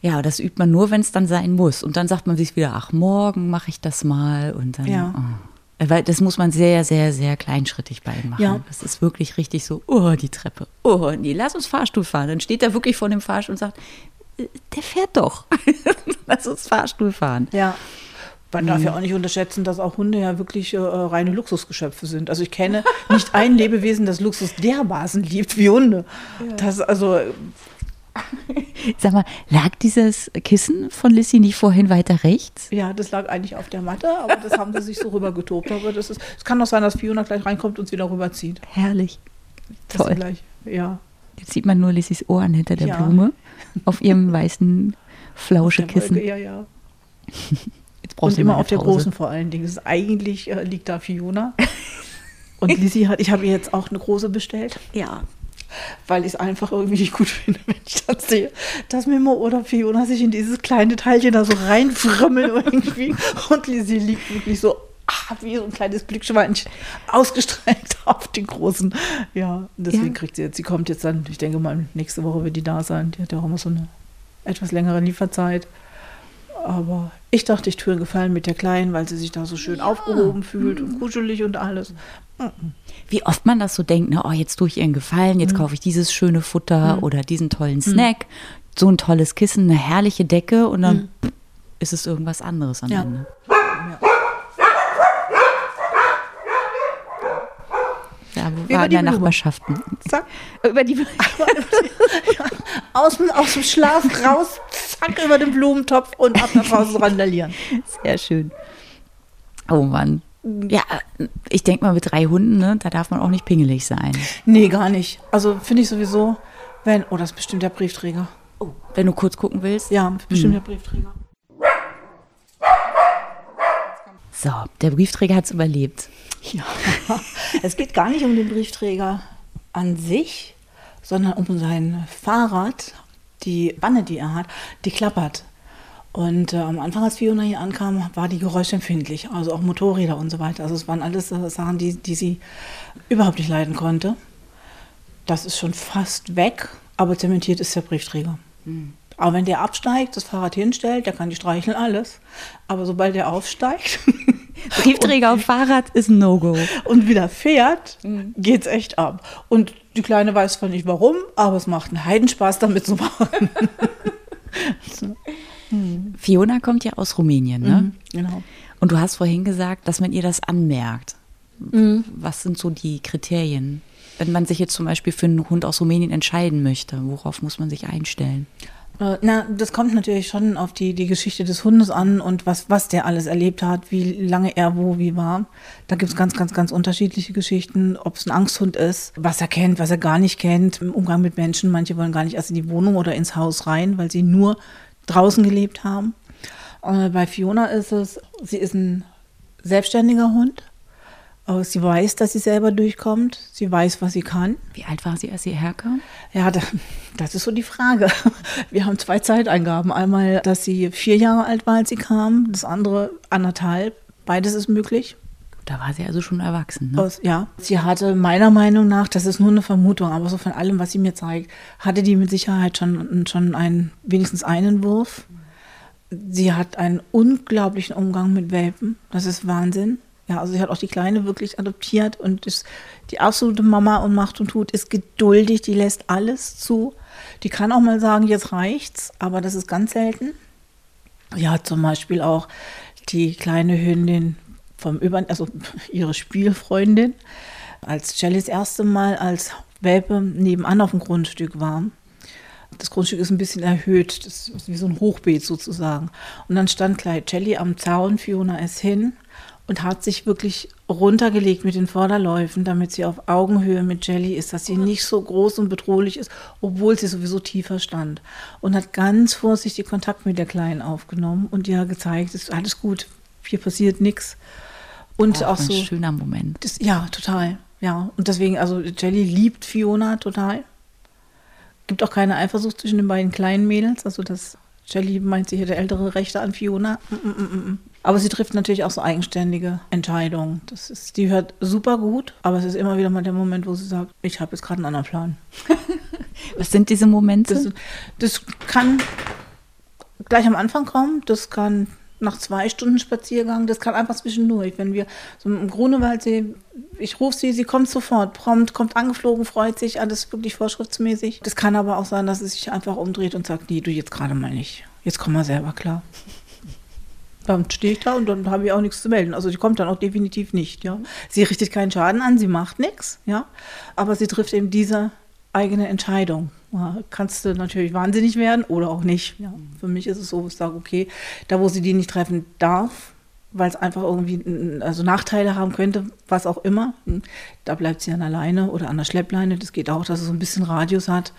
Ja, das übt man nur, wenn es dann sein muss. Und dann sagt man sich wieder, ach, morgen mache ich das mal. Und dann.
Ja.
Oh. Weil das muss man sehr, sehr, sehr kleinschrittig bei ihm machen. Ja. Das ist wirklich richtig so, oh, die Treppe, oh, nee, lass uns Fahrstuhl fahren. Dann steht er wirklich vor dem Fahrstuhl und sagt, äh, der fährt doch. [laughs] lass uns Fahrstuhl fahren.
Ja. Man darf ja mhm. auch nicht unterschätzen, dass auch Hunde ja wirklich äh, reine Luxusgeschöpfe sind. Also ich kenne nicht ein Lebewesen, das Luxus dermaßen liebt wie Hunde. Ja. Das also [laughs]
Sag mal, lag dieses Kissen von Lissy nicht vorhin weiter rechts?
Ja, das lag eigentlich auf der Matte, aber das haben sie sich so rübergetobt. Aber das ist, es kann doch sein, dass Fiona gleich reinkommt und es wieder rüberzieht.
Herrlich.
Toll. Gleich, ja.
Jetzt sieht man nur Lissys Ohren hinter der ja. Blume auf ihrem [laughs] weißen Flauschekissen.
Ja, ja. [laughs] Jetzt brauchst und immer auf der großen vor allen Dingen. Eigentlich äh, liegt da Fiona. Und Lissy hat, ich habe ihr jetzt auch eine große bestellt.
Ja
weil ich es einfach irgendwie nicht gut finde, wenn ich das sehe, dass Mimo oder Fiona sich in dieses kleine Teilchen da so reinfrümmeln irgendwie [laughs] und sie liegt wirklich so ah, wie so ein kleines Blickschweinchen ausgestreckt [laughs] auf den großen. Ja, deswegen ja. kriegt sie jetzt, sie kommt jetzt dann, ich denke mal, nächste Woche wird die da sein. Die hat ja auch immer so eine etwas längere Lieferzeit. Aber ich dachte, ich tue einen Gefallen mit der Kleinen, weil sie sich da so schön ja. aufgehoben fühlt und kuschelig und alles.
Wie oft man das so denkt, ne? oh, jetzt tue ich ihr einen Gefallen, jetzt mhm. kaufe ich dieses schöne Futter mhm. oder diesen tollen Snack, so ein tolles Kissen, eine herrliche Decke und dann mhm. ist es irgendwas anderes am ja. Ende. Ja. Ja, wir waren in der Nachbarschaften.
Zack. Über die, [laughs] aus, dem, aus dem Schlaf raus, zack, über den Blumentopf und ab nach Hause [laughs] randalieren.
Sehr schön. Oh Mann. Ja, ich denke mal, mit drei Hunden, ne, da darf man auch nicht pingelig sein.
Nee, gar nicht. Also finde ich sowieso, wenn. Oh, das ist bestimmt der Briefträger.
Oh, wenn du kurz gucken willst.
Ja, bestimmt hm. der Briefträger.
So, der Briefträger hat es überlebt.
Ja, [laughs] es geht gar nicht um den Briefträger an sich, sondern um sein Fahrrad. Die Wanne, die er hat, die klappert. Und äh, am Anfang, als Fiona hier ankam, war die geräuschempfindlich, also auch Motorräder und so weiter. Also es waren alles äh, Sachen, die, die sie überhaupt nicht leiden konnte. Das ist schon fast weg, aber zementiert ist der Briefträger. Mhm. Aber wenn der absteigt, das Fahrrad hinstellt, der kann die streicheln, alles. Aber sobald der aufsteigt. [laughs]
Briefträger auf Fahrrad ist ein No-Go.
Und wieder fährt, mhm. geht's echt ab. Und die Kleine weiß zwar nicht warum, aber es macht einen Heidenspaß damit zu machen. [laughs] [laughs]
so. Hm. Fiona kommt ja aus Rumänien, ne?
Mhm, genau.
Und du hast vorhin gesagt, dass man ihr das anmerkt. Mhm. Was sind so die Kriterien? Wenn man sich jetzt zum Beispiel für einen Hund aus Rumänien entscheiden möchte, worauf muss man sich einstellen?
Äh, na, das kommt natürlich schon auf die, die Geschichte des Hundes an und was, was der alles erlebt hat, wie lange er wo wie war. Da gibt es ganz, ganz, ganz unterschiedliche Geschichten, ob es ein Angsthund ist, was er kennt, was er gar nicht kennt, im Umgang mit Menschen. Manche wollen gar nicht erst in die Wohnung oder ins Haus rein, weil sie nur draußen gelebt haben. Und bei Fiona ist es, sie ist ein selbstständiger Hund, Aber sie weiß, dass sie selber durchkommt. Sie weiß, was sie kann.
Wie alt war sie, als sie herkam?
Ja, das ist so die Frage. Wir haben zwei Zeiteingaben. Einmal, dass sie vier Jahre alt war, als sie kam. Das andere anderthalb. Beides ist möglich.
Da war sie also schon erwachsen. Ne?
Aus, ja, sie hatte meiner Meinung nach, das ist nur eine Vermutung, aber so von allem, was sie mir zeigt, hatte die mit Sicherheit schon, schon einen, wenigstens einen Wurf. Sie hat einen unglaublichen Umgang mit Welpen. Das ist Wahnsinn. Ja, also sie hat auch die Kleine wirklich adoptiert und ist die absolute Mama und macht und tut, ist geduldig, die lässt alles zu. Die kann auch mal sagen, jetzt reicht's, aber das ist ganz selten. Hat zum Beispiel auch die kleine Hündin vom Über, also ihre Spielfreundin, als Jelly das erste Mal als Welpe nebenan auf dem Grundstück war. Das Grundstück ist ein bisschen erhöht, das ist wie so ein Hochbeet sozusagen. Und dann stand gleich Jelly am Zaun, Fiona ist hin und hat sich wirklich runtergelegt mit den Vorderläufen, damit sie auf Augenhöhe mit Jelly ist, dass sie nicht so groß und bedrohlich ist, obwohl sie sowieso tiefer stand. Und hat ganz vorsichtig Kontakt mit der Kleinen aufgenommen und ihr gezeigt, es ist alles gut, hier passiert nichts. Und auch, auch so.
Ein schöner Moment.
Das, ja, total. Ja, und deswegen, also Jelly liebt Fiona total. Gibt auch keine Eifersucht zwischen den beiden kleinen Mädels. Also das Jelly meint, sie hätte ältere Rechte an Fiona. Mm, mm, mm. Aber sie trifft natürlich auch so eigenständige Entscheidungen. Das ist, die hört super gut, aber es ist immer wieder mal der Moment, wo sie sagt, ich habe jetzt gerade einen anderen Plan. [laughs]
Was sind diese Momente?
Das, das kann gleich am Anfang kommen, das kann nach zwei Stunden Spaziergang, das kann einfach zwischendurch. Wenn wir so im Grunewaldsee, ich rufe sie, sie kommt sofort, prompt, kommt angeflogen, freut sich, alles wirklich vorschriftsmäßig. Das kann aber auch sein, dass sie sich einfach umdreht und sagt, nee, du jetzt gerade mal nicht. Jetzt komm mal selber klar. [laughs] Dann stehe ich da und dann habe ich auch nichts zu melden. Also die kommt dann auch definitiv nicht, ja. Sie richtet keinen Schaden an, sie macht nichts, ja. Aber sie trifft eben diese eigene Entscheidung. Kannst du natürlich wahnsinnig werden oder auch nicht. Ja. Für mich ist es so, ich sage, okay, da wo sie die nicht treffen darf, weil es einfach irgendwie also Nachteile haben könnte, was auch immer, hm, da bleibt sie dann alleine oder an der Schleppleine. Das geht auch, dass es so ein bisschen Radius hat.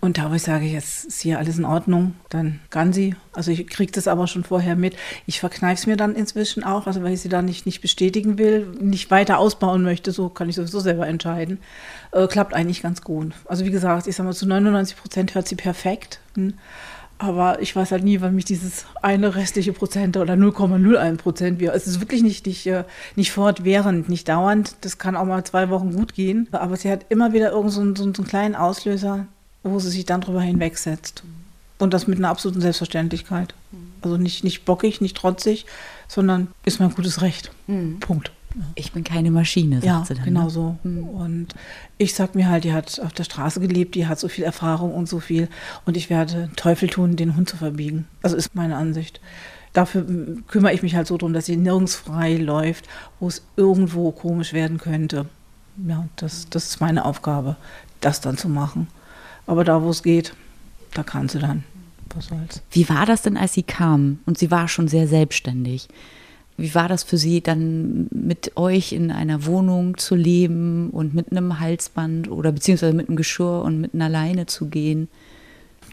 Und da, wo ich sage, jetzt ist hier alles in Ordnung, dann kann sie. Also ich kriege das aber schon vorher mit. Ich verkneife es mir dann inzwischen auch, also weil ich sie da nicht, nicht bestätigen will, nicht weiter ausbauen möchte, so kann ich sowieso selber entscheiden. Äh, klappt eigentlich ganz gut. Also wie gesagt, ich sage mal, zu 99 Prozent hört sie perfekt. Hm. Aber ich weiß halt nie, wann mich dieses eine restliche Prozent oder 0,01 Prozent. Es ist wirklich nicht, nicht, äh, nicht fortwährend, nicht dauernd. Das kann auch mal zwei Wochen gut gehen. Aber sie hat immer wieder irgendeinen so, so, so einen kleinen Auslöser, wo sie sich dann drüber hinwegsetzt. Und das mit einer absoluten Selbstverständlichkeit. Also nicht, nicht bockig, nicht trotzig, sondern ist mein gutes Recht. Mhm. Punkt.
Ich bin keine Maschine, sagt
ja,
sie dann.
Genau
ne?
so. Mhm. Und ich sag mir halt, die hat auf der Straße gelebt, die hat so viel Erfahrung und so viel. Und ich werde Teufel tun, den Hund zu verbiegen. Also ist meine Ansicht. Dafür kümmere ich mich halt so drum, dass sie nirgends frei läuft, wo es irgendwo komisch werden könnte. Ja, das, das ist meine Aufgabe, das dann zu machen. Aber da, wo es geht, da kann sie dann. Was soll's.
Wie war das denn, als sie kam? Und sie war schon sehr selbstständig. Wie war das für Sie, dann mit euch in einer Wohnung zu leben und mit einem Halsband oder beziehungsweise mit einem Geschirr und mit einer Leine zu gehen?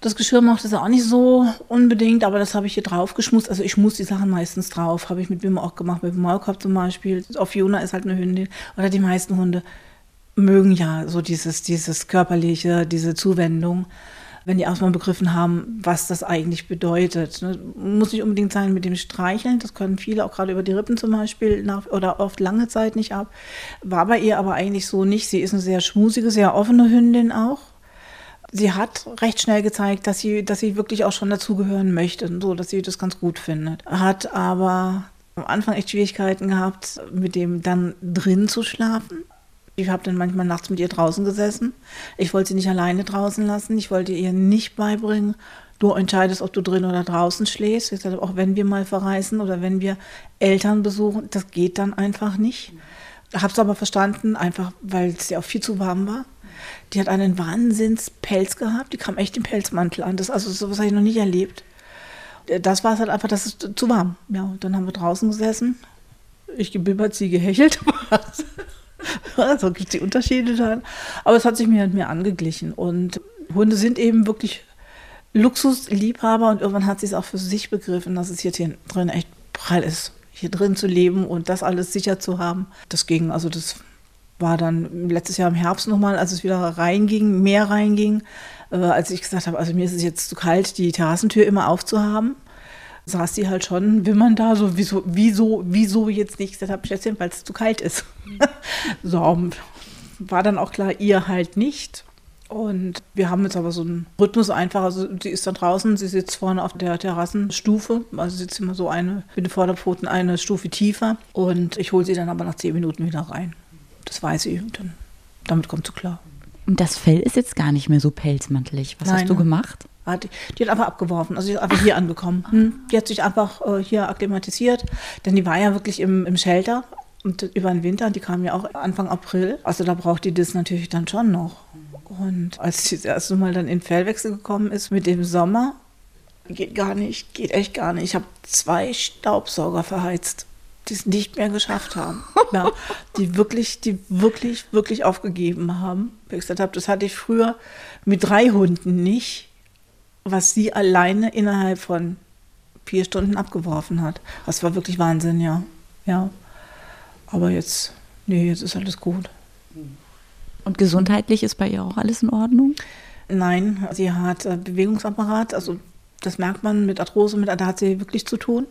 Das Geschirr macht es auch nicht so unbedingt, aber das habe ich hier drauf geschmust. Also ich muss die Sachen meistens drauf. Habe ich mit Wim auch gemacht, mit Maulkorb zum Beispiel. Auf Fiona ist halt eine Hündin oder die meisten Hunde mögen ja so dieses, dieses körperliche, diese Zuwendung, wenn die erstmal begriffen haben, was das eigentlich bedeutet. Ne? Muss nicht unbedingt sein mit dem Streicheln, das können viele auch gerade über die Rippen zum Beispiel nach, oder oft lange Zeit nicht ab. War bei ihr aber eigentlich so nicht. Sie ist eine sehr schmusige, sehr offene Hündin auch. Sie hat recht schnell gezeigt, dass sie, dass sie wirklich auch schon dazugehören möchte, so dass sie das ganz gut findet. Hat aber am Anfang echt Schwierigkeiten gehabt, mit dem dann drin zu schlafen. Ich habe dann manchmal nachts mit ihr draußen gesessen. Ich wollte sie nicht alleine draußen lassen. Ich wollte ihr nicht beibringen, du entscheidest, ob du drin oder draußen schläfst. Ich sagte, auch wenn wir mal verreisen oder wenn wir Eltern besuchen, das geht dann einfach nicht. Habe es aber verstanden, einfach weil es ja auch viel zu warm war. Die hat einen Wahnsinnspelz gehabt. Die kam echt im Pelzmantel an. Das, also sowas habe ich noch nicht erlebt. Das war es halt einfach, das ist zu warm. Ja, dann haben wir draußen gesessen. Ich gebibbert, sie gehechelt. [laughs] [laughs] so gibt es die Unterschiede dann. Aber es hat sich mir, mir angeglichen. Und Hunde sind eben wirklich Luxusliebhaber und irgendwann hat sie es auch für sich begriffen, dass es hier drin echt prall ist. hier drin zu leben und das alles sicher zu haben. Das ging, also das war dann letztes Jahr im Herbst nochmal, als es wieder reinging, mehr reinging, äh, als ich gesagt habe, also mir ist es jetzt zu kalt, die Terrassentür immer aufzuhaben. Saß sie halt schon, will man da so, wieso, wieso, wieso jetzt nicht? Ich gesagt habe, Schätzchen, weil es zu kalt ist. [laughs] so, war dann auch klar, ihr halt nicht. Und wir haben jetzt aber so einen Rhythmus einfach. Also sie ist da draußen, sie sitzt vorne auf der Terrassenstufe. Also sitzt immer so eine mit den Vorderpfoten eine Stufe tiefer. Und ich hole sie dann aber nach zehn Minuten wieder rein. Das weiß sie. Und dann, damit kommt sie klar.
Und das Fell ist jetzt gar nicht mehr so pelzmantelig. Was
Nein,
hast du gemacht?
Hat, die, die hat einfach abgeworfen. Also die ist einfach hier angekommen. Hm. Die hat sich einfach äh, hier akklimatisiert. Denn die war ja wirklich im, im Shelter. Und über den Winter, die kam ja auch Anfang April. Also da braucht die das natürlich dann schon noch. Und als sie das erste Mal dann in Fellwechsel gekommen ist mit dem Sommer, geht gar nicht, geht echt gar nicht. Ich habe zwei Staubsauger verheizt, die es nicht mehr geschafft haben. [laughs] ja, die wirklich, die wirklich, wirklich aufgegeben haben. Ich gesagt habe, das hatte ich früher mit drei Hunden nicht, was sie alleine innerhalb von vier Stunden abgeworfen hat. Das war wirklich Wahnsinn, ja. Ja. Aber jetzt, nee, jetzt ist alles gut.
Und gesundheitlich ist bei ihr auch alles in Ordnung?
Nein, sie hat äh, Bewegungsapparat, also das merkt man mit Arthrose, mit, da hat sie wirklich zu tun.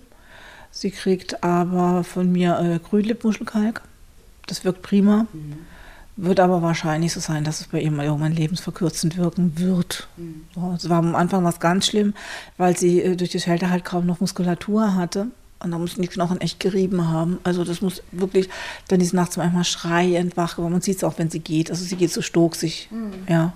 Sie kriegt aber von mir äh, Grünlippmuschelkalk. Das wirkt prima. Wird aber wahrscheinlich so sein, dass es bei ihr mal irgendwann lebensverkürzend wirken wird. So, Es war am Anfang was ganz schlimm, weil sie äh, durch die Schelte halt kaum noch Muskulatur hatte. Und da mussten die Knochen echt gerieben haben. Also das muss wirklich, dann ist nachts manchmal schreiend wach geworden. Man sieht es auch, wenn sie geht. Also sie geht so stocksig. Ja.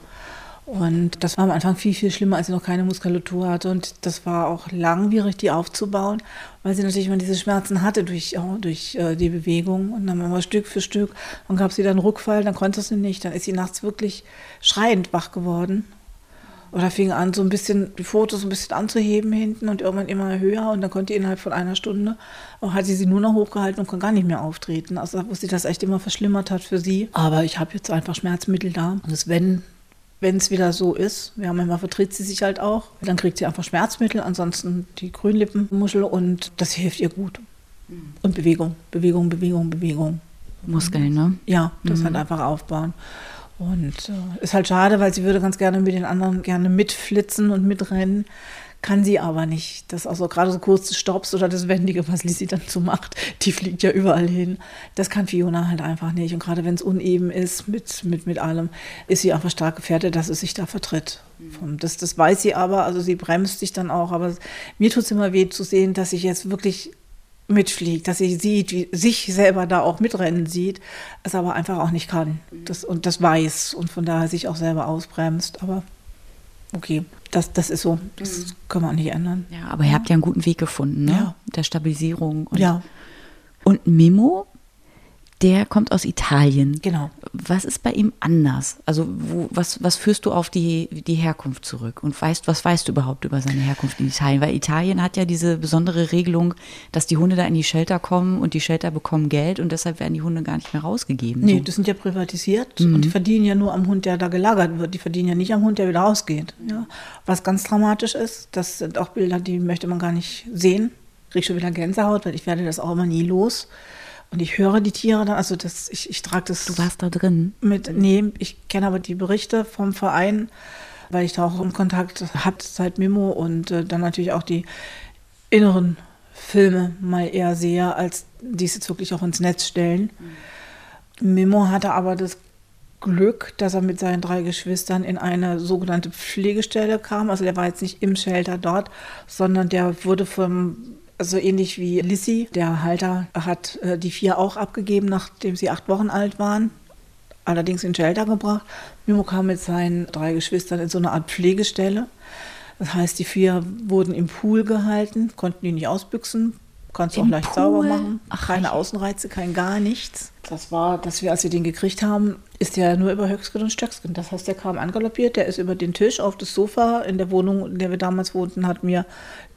Und das war am Anfang viel, viel schlimmer, als sie noch keine Muskulatur hatte. Und das war auch langwierig, die aufzubauen, weil sie natürlich immer diese Schmerzen hatte durch, ja, durch äh, die Bewegung. Und dann immer Stück für Stück. Dann gab sie dann Rückfall, dann konnte sie nicht. Dann ist sie nachts wirklich schreiend wach geworden. Oder fing an, so ein bisschen die Fotos ein bisschen anzuheben hinten und irgendwann immer höher. Und dann konnte die innerhalb von einer Stunde, auch hat sie sie nur noch hochgehalten und konnte gar nicht mehr auftreten. Also wo sie das echt immer verschlimmert hat für sie. Aber ich habe jetzt einfach Schmerzmittel da. Und das, wenn wenn es wieder so ist, ja, manchmal vertritt sie sich halt auch, dann kriegt sie einfach Schmerzmittel, ansonsten die Grünlippenmuschel und das hilft ihr gut. Und Bewegung, Bewegung, Bewegung, Bewegung.
Muskeln, ne?
Ja, das halt einfach aufbauen. Und äh, ist halt schade, weil sie würde ganz gerne mit den anderen gerne mitflitzen und mitrennen. Kann sie aber nicht. Das auch so gerade so kurz Stops oder das Wendige, was Lizzie dann so macht, die fliegt ja überall hin. Das kann Fiona halt einfach nicht. Und gerade wenn es uneben ist mit, mit, mit allem, ist sie einfach stark gefährdet, dass es sich da vertritt. Vom- Das, das weiß sie aber, also sie bremst sich dann auch. Aber mir tut es immer weh zu sehen, dass ich jetzt wirklich mitfliegt, dass sie sieht, wie sich selber da auch mitrennen sieht, es aber einfach auch nicht kann. Das, und das weiß und von daher sich auch selber ausbremst. Aber okay, das, das ist so. Das kann man nicht ändern.
Ja, aber ihr habt ja einen guten Weg gefunden, ne?
Ja.
Der Stabilisierung. Und,
Ja,
und Mimo, der kommt aus Italien.
genau.
Was ist bei ihm anders? Also wo, was, was führst du auf die, die Herkunft zurück? Und weißt, was weißt du überhaupt über seine Herkunft in Italien? Weil Italien hat ja diese besondere Regelung, dass die Hunde da in die Shelter kommen und die Shelter bekommen Geld und deshalb werden die Hunde gar nicht mehr rausgegeben.
Nee,
So.
das sind ja privatisiert und die verdienen ja nur am Hund, der da gelagert wird. Die verdienen ja nicht am Hund, der wieder rausgeht. Ja. Was ganz dramatisch ist, das sind auch Bilder, die möchte man gar nicht sehen. Krieg schon wieder Gänsehaut, weil ich werde das auch immer nie los. Und ich höre die Tiere dann, also das, ich, ich trage das.
Du warst da drin.
Mit, nee, ich kenne aber die Berichte vom Verein, weil ich da auch im Kontakt habe seit Mimo und äh, dann natürlich auch die inneren Filme mal eher sehe, als die es jetzt wirklich auch ins Netz stellen. Mimo hatte aber das Glück, dass er mit seinen drei Geschwistern in eine sogenannte Pflegestelle kam. Also der war jetzt nicht im Shelter dort, sondern der wurde vom, also ähnlich wie Lissy, der Halter hat äh, die vier auch abgegeben, nachdem sie acht Wochen alt waren. Allerdings in Shelter gebracht. Mimo kam mit seinen drei Geschwistern in so eine Art Pflegestelle. Das heißt, die vier wurden im Pool gehalten, konnten die nicht ausbüchsen, kannst du auch leicht
Pool?
sauber machen.
Ach,
Keine
je.
Außenreize, kein gar nichts. Das war, dass wir, als wir den gekriegt haben, ist der nur über Höchstgen und Stöcksken. Das heißt, der kam angaloppiert, der ist über den Tisch auf das Sofa. In der Wohnung, in der wir damals wohnten, hatten wir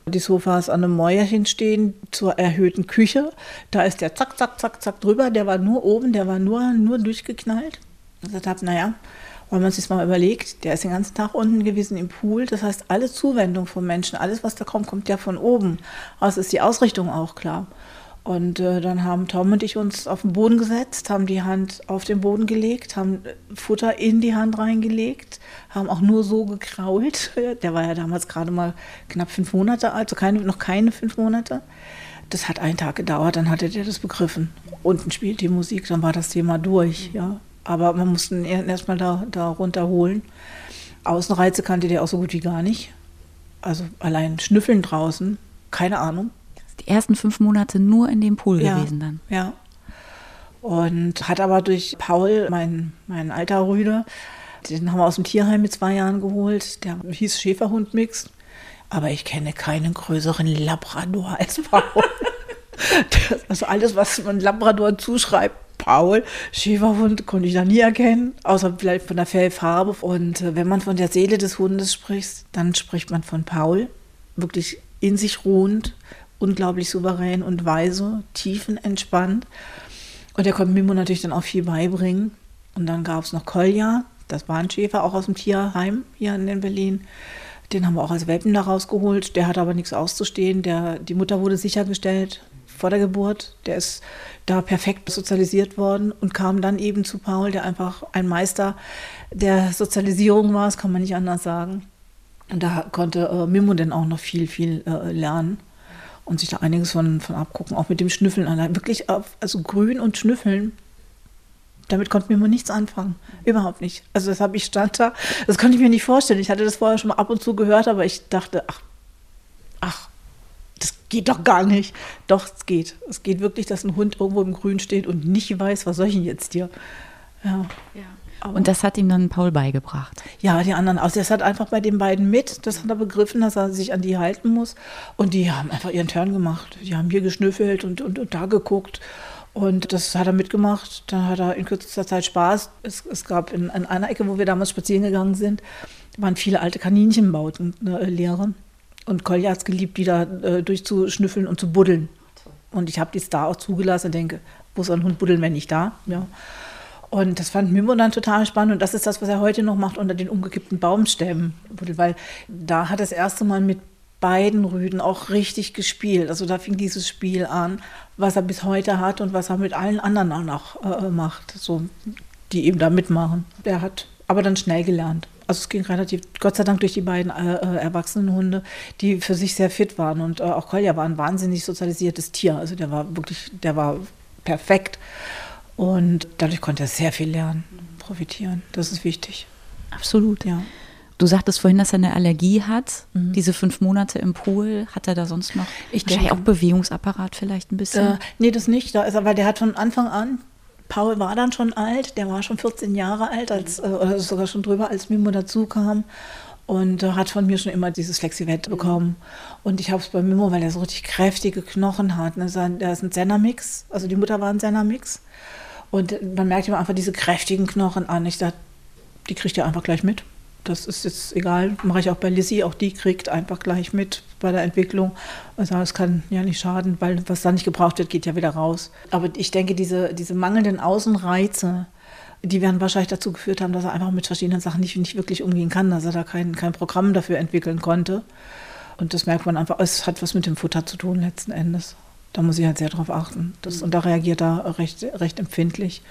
die Sofas an einem Mäuerchen stehen zur erhöhten Küche. Da ist der zack, zack, zack, zack drüber. Der war nur oben, der war nur, nur durchgeknallt. Ich habe, naja, wenn man sich mal überlegt, der ist den ganzen Tag unten gewesen im Pool. Das heißt, alle Zuwendung vom Menschen, alles, was da kommt, kommt ja von oben. Also ist die Ausrichtung auch klar. Und äh, dann haben Tom und ich uns auf den Boden gesetzt, haben die Hand auf den Boden gelegt, haben Futter in die Hand reingelegt, haben auch nur so gekrault. [laughs] Der war ja damals gerade mal knapp fünf Monate alt, also keine, noch keine fünf Monate. Das hat einen Tag gedauert, dann hatte der das begriffen. Unten spielt die Musik, dann war das Thema durch, ja. Aber man musste ihn erst mal da, da runterholen. Außenreize kannte der auch so gut wie gar nicht. Also allein Schnüffeln draußen, keine Ahnung
die ersten fünf Monate nur in dem Pool
ja,
gewesen dann.
Ja. Und hat aber durch Paul, mein, mein alter Rüde, den haben wir aus dem Tierheim mit zwei Jahren geholt. Der hieß Schäferhund-Mix. Aber ich kenne keinen größeren Labrador als Paul. [laughs] also alles, was man Labrador zuschreibt, Paul, Schäferhund, konnte ich da nie erkennen, außer vielleicht von der Fellfarbe. Und äh, wenn man von der Seele des Hundes spricht, dann spricht man von Paul. Wirklich in sich ruhend, unglaublich souverän und weise, tiefenentspannt. Und er konnte Mimo natürlich dann auch viel beibringen. Und dann gab es noch Kolja, das war ein Schäfer, auch aus dem Tierheim hier in Berlin. Den haben wir auch als Welpen da rausgeholt. Der hat aber nichts auszustehen. Der, die Mutter wurde sichergestellt vor der Geburt. Der ist da perfekt sozialisiert worden und kam dann eben zu Paul, der einfach ein Meister der Sozialisierung war, das kann man nicht anders sagen. Und da konnte äh, Mimo dann auch noch viel, viel äh, lernen und sich da einiges von, von abgucken, auch mit dem Schnüffeln. Wirklich, also grün und schnüffeln, damit konnte mir immer nichts anfangen. Überhaupt nicht. Also das habe ich stand da, das konnte ich mir nicht vorstellen. Ich hatte das vorher schon mal ab und zu gehört, aber ich dachte, ach, ach, das geht doch gar nicht. Doch, es geht. Es geht wirklich, dass ein Hund irgendwo im Grün steht und nicht weiß, was soll ich denn jetzt hier?
Ja. ja. Aber und das hat ihm dann Paul beigebracht.
Ja, die anderen auch. Das hat einfach bei den beiden mit. Das hat er begriffen, dass er sich an die halten muss. Und die haben einfach ihren Turn gemacht. Die haben hier geschnüffelt und, und, und da geguckt. Und das hat er mitgemacht. Dann hat er in kürzester Zeit Spaß. Es, es gab in, in, einer Ecke, wo wir damals spazieren gegangen sind, waren viele alte Kaninchenbauten, ne, Leere. Und Kolja hat es geliebt, die da äh, durchzuschnüffeln und zu buddeln. Und ich habe die da auch zugelassen und denke, wo soll ein Hund buddeln, wenn nicht da? Ja. Und das fand Mimo dann total spannend. Und das ist das, was er heute noch macht unter den umgekippten Baumstämmen. Weil da hat er das erste Mal mit beiden Rüden auch richtig gespielt. Also da fing dieses Spiel an, was er bis heute hat und was er mit allen anderen auch noch äh, macht, so, die eben da mitmachen. Der hat aber dann schnell gelernt. Also es ging relativ, Gott sei Dank, durch die beiden äh, äh erwachsenen Hunde, die für sich sehr fit waren. Und äh, auch Kolja war ein wahnsinnig sozialisiertes Tier. Also der war wirklich, der war perfekt. Und dadurch konnte er sehr viel lernen, profitieren. Das ist wichtig.
Absolut. Ja. Du sagtest vorhin, dass er eine Allergie hat. Mhm. Diese fünf Monate im Pool, hat er da sonst noch ich wahrscheinlich denke, auch Bewegungsapparat vielleicht ein bisschen? Äh,
nee, das nicht. Da ist er, weil der hat von Anfang an, Paul war dann schon alt, der war schon 14 Jahre alt, als, äh, oder sogar schon drüber, als Mimo dazu kam. Und äh, hat von mir schon immer dieses Flexivett bekommen. Und ich habe es bei Mimo, weil er so richtig kräftige Knochen hat. Ne? Der ist ein Senna-Mix, also die Mutter war ein Senna-Mix. Und man merkt ihm einfach diese kräftigen Knochen an. Ich dachte, die kriegt ihr einfach gleich mit. Das ist jetzt egal, mache ich auch bei Lizzie, auch die kriegt einfach gleich mit bei der Entwicklung. Also es kann ja nicht schaden, weil was da nicht gebraucht wird, geht ja wieder raus. Aber ich denke, diese, diese mangelnden Außenreize, die werden wahrscheinlich dazu geführt haben, dass er einfach mit verschiedenen Sachen nicht, nicht wirklich umgehen kann, dass er da kein, kein Programm dafür entwickeln konnte. Und das merkt man einfach, es hat was mit dem Futter zu tun letzten Endes da muss ich halt sehr drauf achten. Das, und da reagiert er recht, recht empfindlich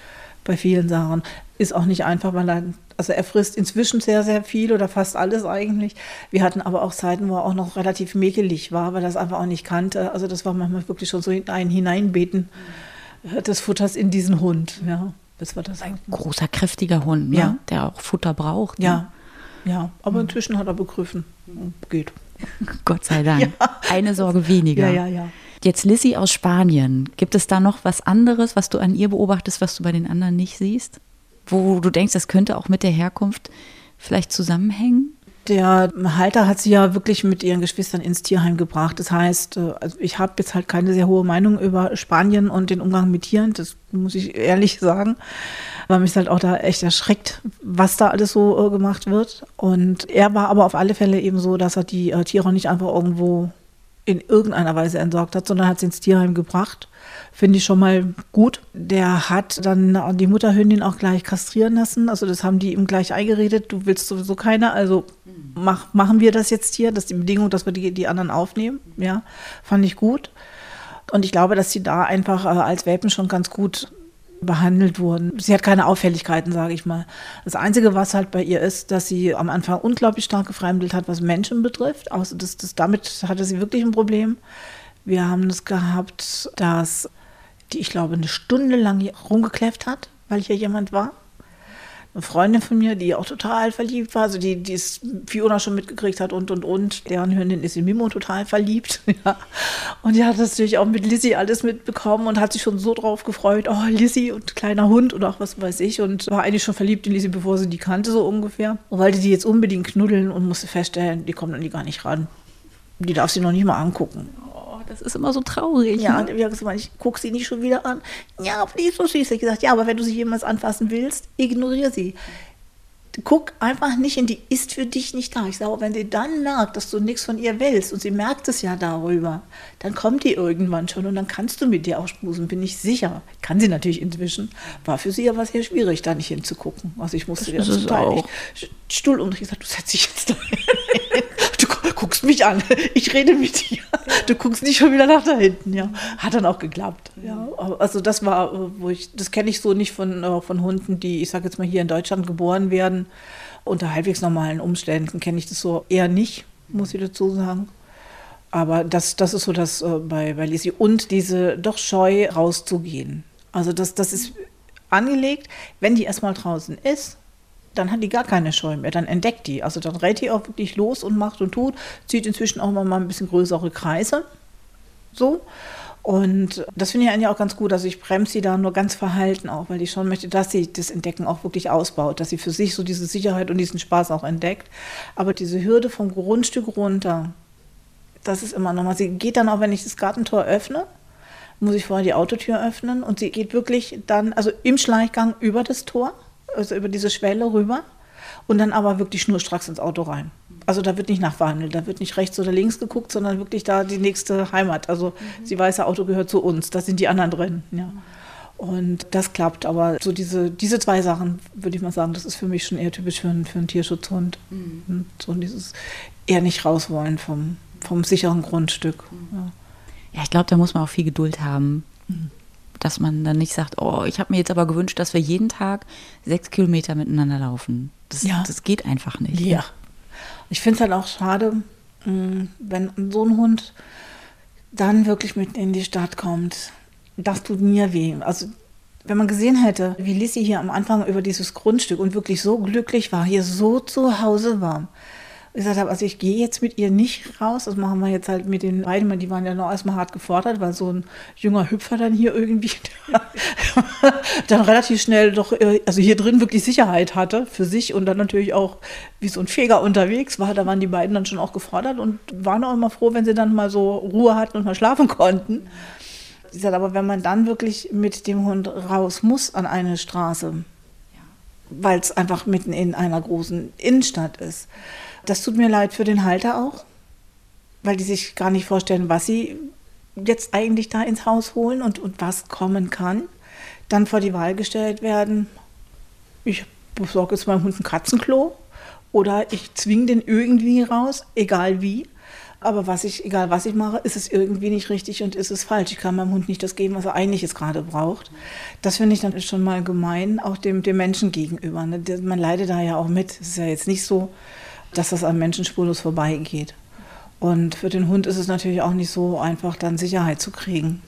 bei vielen Sachen. Ist auch nicht einfach, weil er, also er frisst inzwischen sehr, sehr viel oder fast alles eigentlich. Wir hatten aber auch Zeiten, wo er auch noch relativ mäkelig war, weil er es einfach auch nicht kannte. Also das war manchmal wirklich schon so ein Hineinbeten des Futters in diesen Hund. Ja,
das war das. Ein großer, kräftiger Hund, ne?
ja.
der auch Futter braucht.
Ne? Ja, ja. Aber mhm. inzwischen hat er begriffen. Geht. [laughs]
Gott sei Dank. Ja. Eine Sorge weniger.
Ja, ja, ja.
Jetzt Lissy aus Spanien. Gibt es da noch was anderes, was du an ihr beobachtest, was du bei den anderen nicht siehst? Wo du denkst, das könnte auch mit der Herkunft vielleicht zusammenhängen?
Der Halter hat sie ja wirklich mit ihren Geschwistern ins Tierheim gebracht. Das heißt, äh, also ich habe jetzt halt keine sehr hohe Meinung über Spanien und den Umgang mit Tieren, das muss ich ehrlich sagen, weil mich halt auch da echt erschreckt, was da alles so äh, gemacht wird. Und er war aber auf alle Fälle eben so, dass er die äh, Tiere nicht einfach irgendwo in irgendeiner Weise entsorgt hat, sondern hat sie ins Tierheim gebracht. Finde ich schon mal gut. Der hat dann die Mutterhündin auch gleich kastrieren lassen. Also das haben die ihm gleich eingeredet. Du willst sowieso keiner, also mach, machen wir das jetzt hier. Das ist die Bedingung, dass wir die, die anderen aufnehmen. Ja, fand ich gut. Und ich glaube, dass sie da einfach äh, als Welpen schon ganz gut behandelt wurden. Sie hat keine Auffälligkeiten, sage ich mal. Das Einzige, was halt bei ihr ist, dass sie am Anfang unglaublich stark gefremdelt hat, was Menschen betrifft. Außer das, das, damit hatte sie wirklich ein Problem. Wir haben es gehabt, dass die, ich glaube, eine Stunde lang rumgekläfft hat, weil hier jemand war eine Freundin von mir, die auch total verliebt war, also die, die es Fiona schon mitgekriegt hat und und und. Deren Hündin ist in Mimo total verliebt. [laughs] Ja. Und die hat das natürlich auch mit Lizzie alles mitbekommen und hat sich schon so drauf gefreut. Oh, Lizzie und kleiner Hund und auch was weiß ich. Und war eigentlich schon verliebt in Lizzie, bevor sie die kannte, so ungefähr. Und wollte die jetzt unbedingt knuddeln und musste feststellen, die kommt an die gar nicht ran. Die darf sie noch nicht mal angucken.
Das ist immer so traurig.
Ja, ne? gesagt, ich gucke sie nicht schon wieder an. Ja, aber die ist so süß. Ich gesagt, ja, aber wenn du sie jemals anfassen willst, ignoriere sie. Guck einfach nicht in die, ist für dich nicht da. Ich sage, wenn sie dann merkt, dass du nichts von ihr willst und sie merkt es ja darüber, dann kommt die irgendwann schon und dann kannst du mit dir auch schmusen, bin ich sicher. Kann sie natürlich inzwischen. War für sie aber sehr schwierig, da nicht hinzugucken. Also ich musste
das, das total auch.
Stuhl und ich gesagt, du setzt dich jetzt da hin guckst mich an, [laughs] ich rede mit dir. Du guckst nicht schon wieder nach da hinten, ja. Hat dann auch geklappt. Ja. Also das war, äh, wo ich, das kenne ich so nicht von, äh, von Hunden, die, ich sage jetzt mal, hier in Deutschland geboren werden. Unter halbwegs normalen Umständen kenne ich das so eher nicht, muss ich dazu sagen. Aber das, das ist so das äh, bei, bei Lisi. Und diese doch scheu rauszugehen. Also das, das ist angelegt, wenn die erstmal draußen ist, dann hat die gar keine Scheu mehr. Dann entdeckt die. Also dann rät die auch wirklich los und macht und tut. Zieht inzwischen auch mal ein bisschen größere Kreise. So. Und das finde ich eigentlich auch ganz gut. Also ich bremse sie da nur ganz verhalten auch, weil ich schon möchte, dass sie das Entdecken auch wirklich ausbaut, dass sie für sich so diese Sicherheit und diesen Spaß auch entdeckt. Aber diese Hürde vom Grundstück runter, das ist immer nochmal. Sie geht dann auch, wenn ich das Gartentor öffne, muss ich vorher die Autotür öffnen und sie geht wirklich dann, also im Schleichgang über das Tor also über diese Schwelle rüber und dann aber wirklich schnurstracks ins Auto rein. Also da wird nicht nachverhandelt, da wird nicht rechts oder links geguckt, sondern wirklich da die nächste Heimat. Also mhm. sie weiß, das Auto gehört zu uns, da sind die anderen drin. Ja. Und das klappt, aber so diese, diese zwei Sachen, würde ich mal sagen, das ist für mich schon eher typisch für, einen, für einen Tierschutzhund. Mhm. So dieses eher nicht raus wollen vom, vom sicheren Grundstück.
Mhm. Ja. ja, ich glaube, da muss man auch viel Geduld haben. Dass man dann nicht sagt, oh, ich habe mir jetzt aber gewünscht, dass wir jeden Tag sechs Kilometer miteinander laufen. Das, ja. das geht einfach nicht.
Ja. Ich finde es halt auch schade, mm, wenn so ein Hund dann wirklich mit in die Stadt kommt. Das tut mir weh. Also wenn man gesehen hätte, wie Lissy hier am Anfang über dieses Grundstück und wirklich so glücklich war, hier so zu Hause war, gesagt habe, also ich gehe jetzt mit ihr nicht raus. Das machen wir jetzt halt mit den beiden, die waren ja noch erstmal hart gefordert, weil so ein junger Hüpfer dann hier irgendwie [laughs] dann relativ schnell doch, äh, also hier drin wirklich Sicherheit hatte für sich und dann natürlich auch wie so ein Feger unterwegs war. Da waren die beiden dann schon auch gefordert und waren auch immer froh, wenn sie dann mal so Ruhe hatten und mal schlafen konnten. Sie sagt, aber wenn man dann wirklich mit dem Hund raus muss an eine Straße, weil es einfach mitten in einer großen Innenstadt ist, das tut mir leid für den Halter auch, weil die sich gar nicht vorstellen, was sie jetzt eigentlich da ins Haus holen und, und was kommen kann. Dann vor die Wahl gestellt werden, ich besorge jetzt meinem Hund ein Katzenklo oder ich zwinge den irgendwie raus, egal wie. Aber was ich, egal was ich mache, ist es irgendwie nicht richtig und ist es falsch. Ich kann meinem Hund nicht das geben, was er eigentlich jetzt gerade braucht. Das finde ich dann schon mal gemein, auch dem, dem Menschen gegenüber. Ne? Man leidet da ja auch mit. Es ist ja jetzt nicht so, dass das an Menschen spurlos vorbeigeht. Und für den Hund ist es natürlich auch nicht so einfach, dann Sicherheit zu kriegen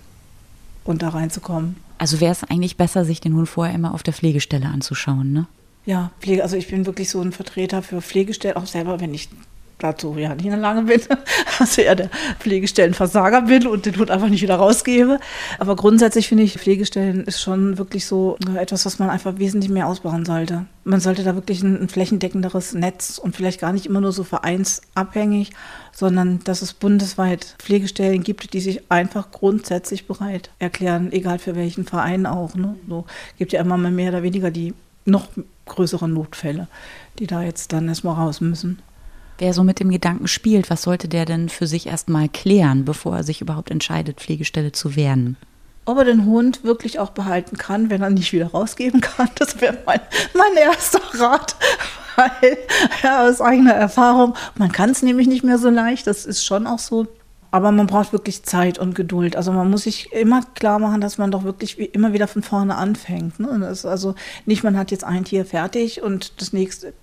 und da reinzukommen.
Also wäre es eigentlich besser, sich den Hund vorher immer auf der Pflegestelle anzuschauen, ne?
Ja, Pflege, also ich bin wirklich so ein Vertreter für Pflegestellen, auch selber, wenn ich dazu ja nicht Lage bin, [laughs] also eher der Pflegestellenversager bin und den Hund einfach nicht wieder rausgebe. Aber grundsätzlich finde ich, Pflegestellen ist schon wirklich so äh, etwas, was man einfach wesentlich mehr ausbauen sollte. Man sollte da wirklich ein, ein flächendeckenderes Netz und vielleicht gar nicht immer nur so vereinsabhängig, sondern dass es bundesweit Pflegestellen gibt, die sich einfach grundsätzlich bereit erklären, egal für welchen Verein auch. Ne? So gibt ja immer mehr oder weniger die noch größeren Notfälle, die da jetzt dann erstmal raus müssen.
Wer so mit dem Gedanken spielt, was sollte der denn für sich erstmal klären, bevor er sich überhaupt entscheidet, Pflegestelle zu werden?
Ob er den Hund wirklich auch behalten kann, wenn er nicht wieder rausgeben kann, das wäre mein, mein erster Rat. [laughs] Weil, ja, aus eigener Erfahrung, man kann es nämlich nicht mehr so leicht, das ist schon auch so. Aber man braucht wirklich Zeit und Geduld. Also man muss sich immer klar machen, dass man doch wirklich immer wieder von vorne anfängt. Ne? Also nicht, man hat jetzt ein Tier fertig und das nächste,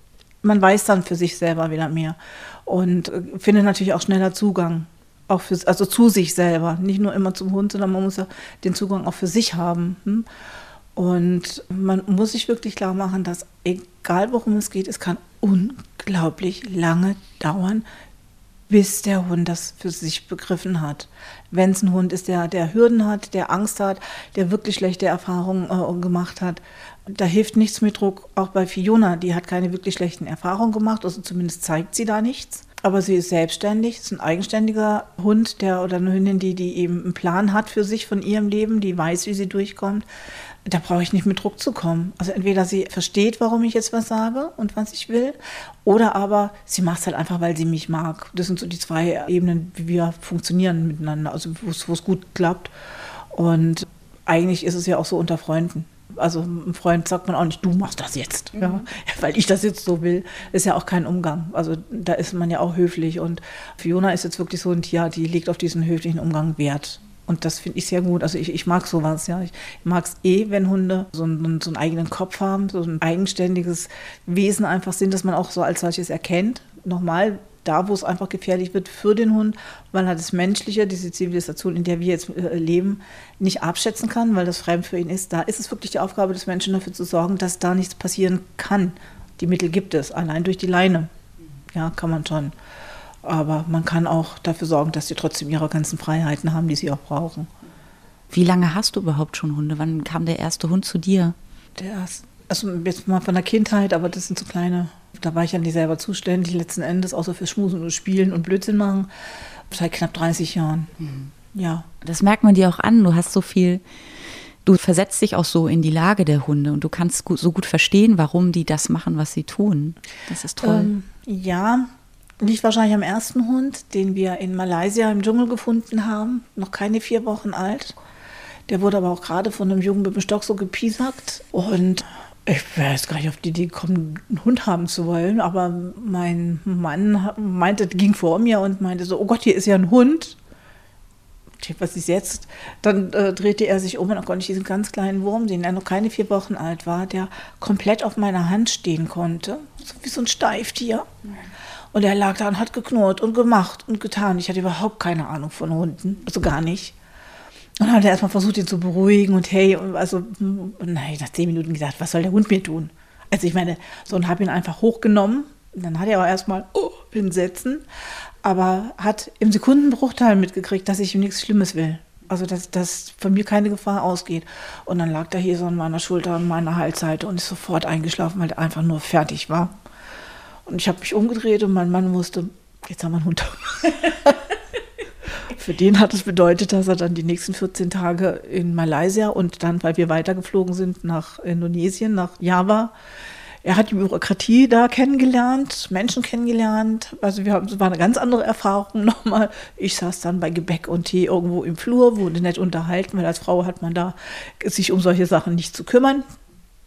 man weiß dann für sich selber wieder mehr und äh, findet natürlich auch schneller Zugang. Auch für, also zu sich selber, nicht nur immer zum Hund, sondern man muss ja den Zugang auch für sich haben. Hm? Und man muss sich wirklich klar machen, dass egal worum es geht, es kann unglaublich lange dauern, bis der Hund das für sich begriffen hat. Wenn es ein Hund ist, der, der Hürden hat, der Angst hat, der wirklich schlechte Erfahrungen äh, gemacht hat, da hilft nichts mit Druck. Auch bei Fiona, die hat keine wirklich schlechten Erfahrungen gemacht, also zumindest zeigt sie da nichts. Aber sie ist selbstständig, ist ein eigenständiger Hund, der oder eine Hündin, die, die eben einen Plan hat für sich von ihrem Leben, die weiß, wie sie durchkommt da brauche ich nicht mit Druck zu kommen. Also entweder sie versteht, warum ich jetzt was sage und was ich will, oder aber sie macht es halt einfach, weil sie mich mag. Das sind so die zwei Ebenen, wie wir funktionieren miteinander, also wo es gut klappt. Und eigentlich ist es ja auch so unter Freunden. Also ein Freund sagt man auch nicht, du machst das jetzt, mhm. ja, [laughs] weil ich das jetzt so will. Ist ja auch kein Umgang. Also da ist man ja auch höflich. Und Fiona ist jetzt wirklich so ein Tier, die legt auf diesen höflichen Umgang Wert. Und das finde ich sehr gut. Also ich, ich mag sowas, ja. Ich mag es eh, wenn Hunde so einen, so einen eigenen Kopf haben, so ein eigenständiges Wesen einfach sind, dass man auch so als solches erkennt. Nochmal, da, wo es einfach gefährlich wird für den Hund, weil er das Menschliche, diese Zivilisation, in der wir jetzt äh, leben, nicht abschätzen kann, weil das fremd für ihn ist. Da ist es wirklich die Aufgabe des Menschen, dafür zu sorgen, dass da nichts passieren kann. Die Mittel gibt es, allein durch die Leine. Ja, kann man schon. Aber man kann auch dafür sorgen, dass sie trotzdem ihre ganzen Freiheiten haben, die sie auch brauchen.
Wie lange hast du überhaupt schon Hunde? Wann kam der erste Hund zu dir?
Der erste, also jetzt mal von der Kindheit, aber das sind so kleine, da war ich ja nicht selber zuständig, letzten Endes, außer fürs Schmusen und Spielen und Blödsinn machen, seit knapp 30 Jahren. Mhm. Ja.
Das merkt man dir auch an, du hast so viel, du versetzt dich auch so in die Lage der Hunde und du kannst so gut verstehen, warum die das machen, was sie tun. Das ist toll. Ähm,
ja, Liegt wahrscheinlich am ersten Hund, den wir in Malaysia im Dschungel gefunden haben, noch keine vier Wochen alt. Der wurde aber auch gerade von einem Jungen mit dem Stock so gepiesackt. Und ich weiß gar nicht auf die Idee gekommen, einen Hund haben zu wollen. Aber mein Mann meinte, ging vor mir und meinte so, oh Gott, hier ist ja ein Hund. Was ist jetzt? Dann äh, drehte er sich um und dann konnte ich diesen ganz kleinen Wurm sehen, der noch keine vier Wochen alt war, der komplett auf meiner Hand stehen konnte. So wie so ein Steiftier. Mhm. Und er lag da und hat geknurrt und gemacht und getan. Ich hatte überhaupt keine Ahnung von Hunden, also gar nicht. Und dann hat er erstmal versucht, ihn zu beruhigen und hey, also, und nein, nach zehn Minuten gesagt, was soll der Hund mir tun? Also ich meine, so und habe ihn einfach hochgenommen. Und dann hat er auch erstmal oh, hinsetzen, aber hat im Sekundenbruchteil mitgekriegt, dass ich ihm nichts Schlimmes will. Also dass, dass von mir keine Gefahr ausgeht. Und dann lag er hier so an meiner Schulter, an meiner Halsseite und ist sofort eingeschlafen, weil er einfach nur fertig war. Und ich habe mich umgedreht und mein Mann wusste, jetzt haben wir einen Hund. [laughs] Für den hat es bedeutet, dass er dann die nächsten 14 Tage in Malaysia und dann, weil wir weitergeflogen sind nach Indonesien, nach Java, er hat die Bürokratie da kennengelernt, Menschen kennengelernt. Also wir haben, es war eine ganz andere Erfahrung [laughs] nochmal. Ich saß dann bei Gebäck und Tee irgendwo im Flur, wurde nett unterhalten, weil als Frau hat man da sich um solche Sachen nicht zu kümmern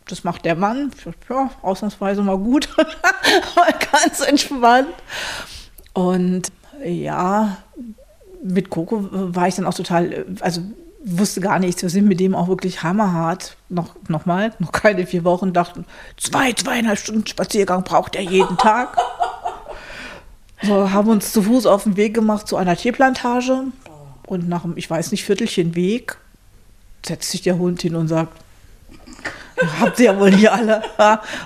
das macht der Mann. Ja, ausnahmsweise mal gut. [laughs] mal ganz entspannt. Und ja, mit Coco war ich dann auch total, also wusste gar nichts. Wir sind mit dem auch wirklich hammerhart. Noch, noch mal, noch keine vier Wochen, dachten, zwei, zweieinhalb Stunden Spaziergang braucht er jeden Tag. So, haben uns zu Fuß auf den Weg gemacht zu einer Tierplantage. Und nach einem, ich weiß nicht, Viertelchen Weg setzt sich der Hund hin und sagt, Habt ihr ja wohl hier alle.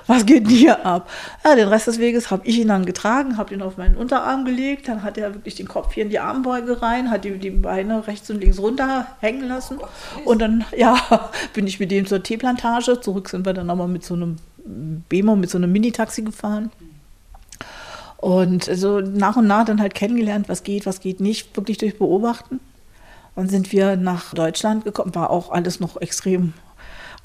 Was geht denn hier ab? Ja, den Rest des Weges habe ich ihn dann getragen, habe ihn auf meinen Unterarm gelegt. Dann hat er wirklich den Kopf hier in die Armbeuge rein, hat die, die Beine rechts und links runter hängen lassen. Und dann, ja, [laughs] bin ich mit dem zur Teeplantage. Zurück sind wir dann nochmal mit so einem Bemo, mit so einem Mini-Taxi gefahren. Und so nach und nach dann halt kennengelernt, was geht, was geht nicht, wirklich durch Beobachten. Dann sind wir nach Deutschland gekommen, war auch alles noch extrem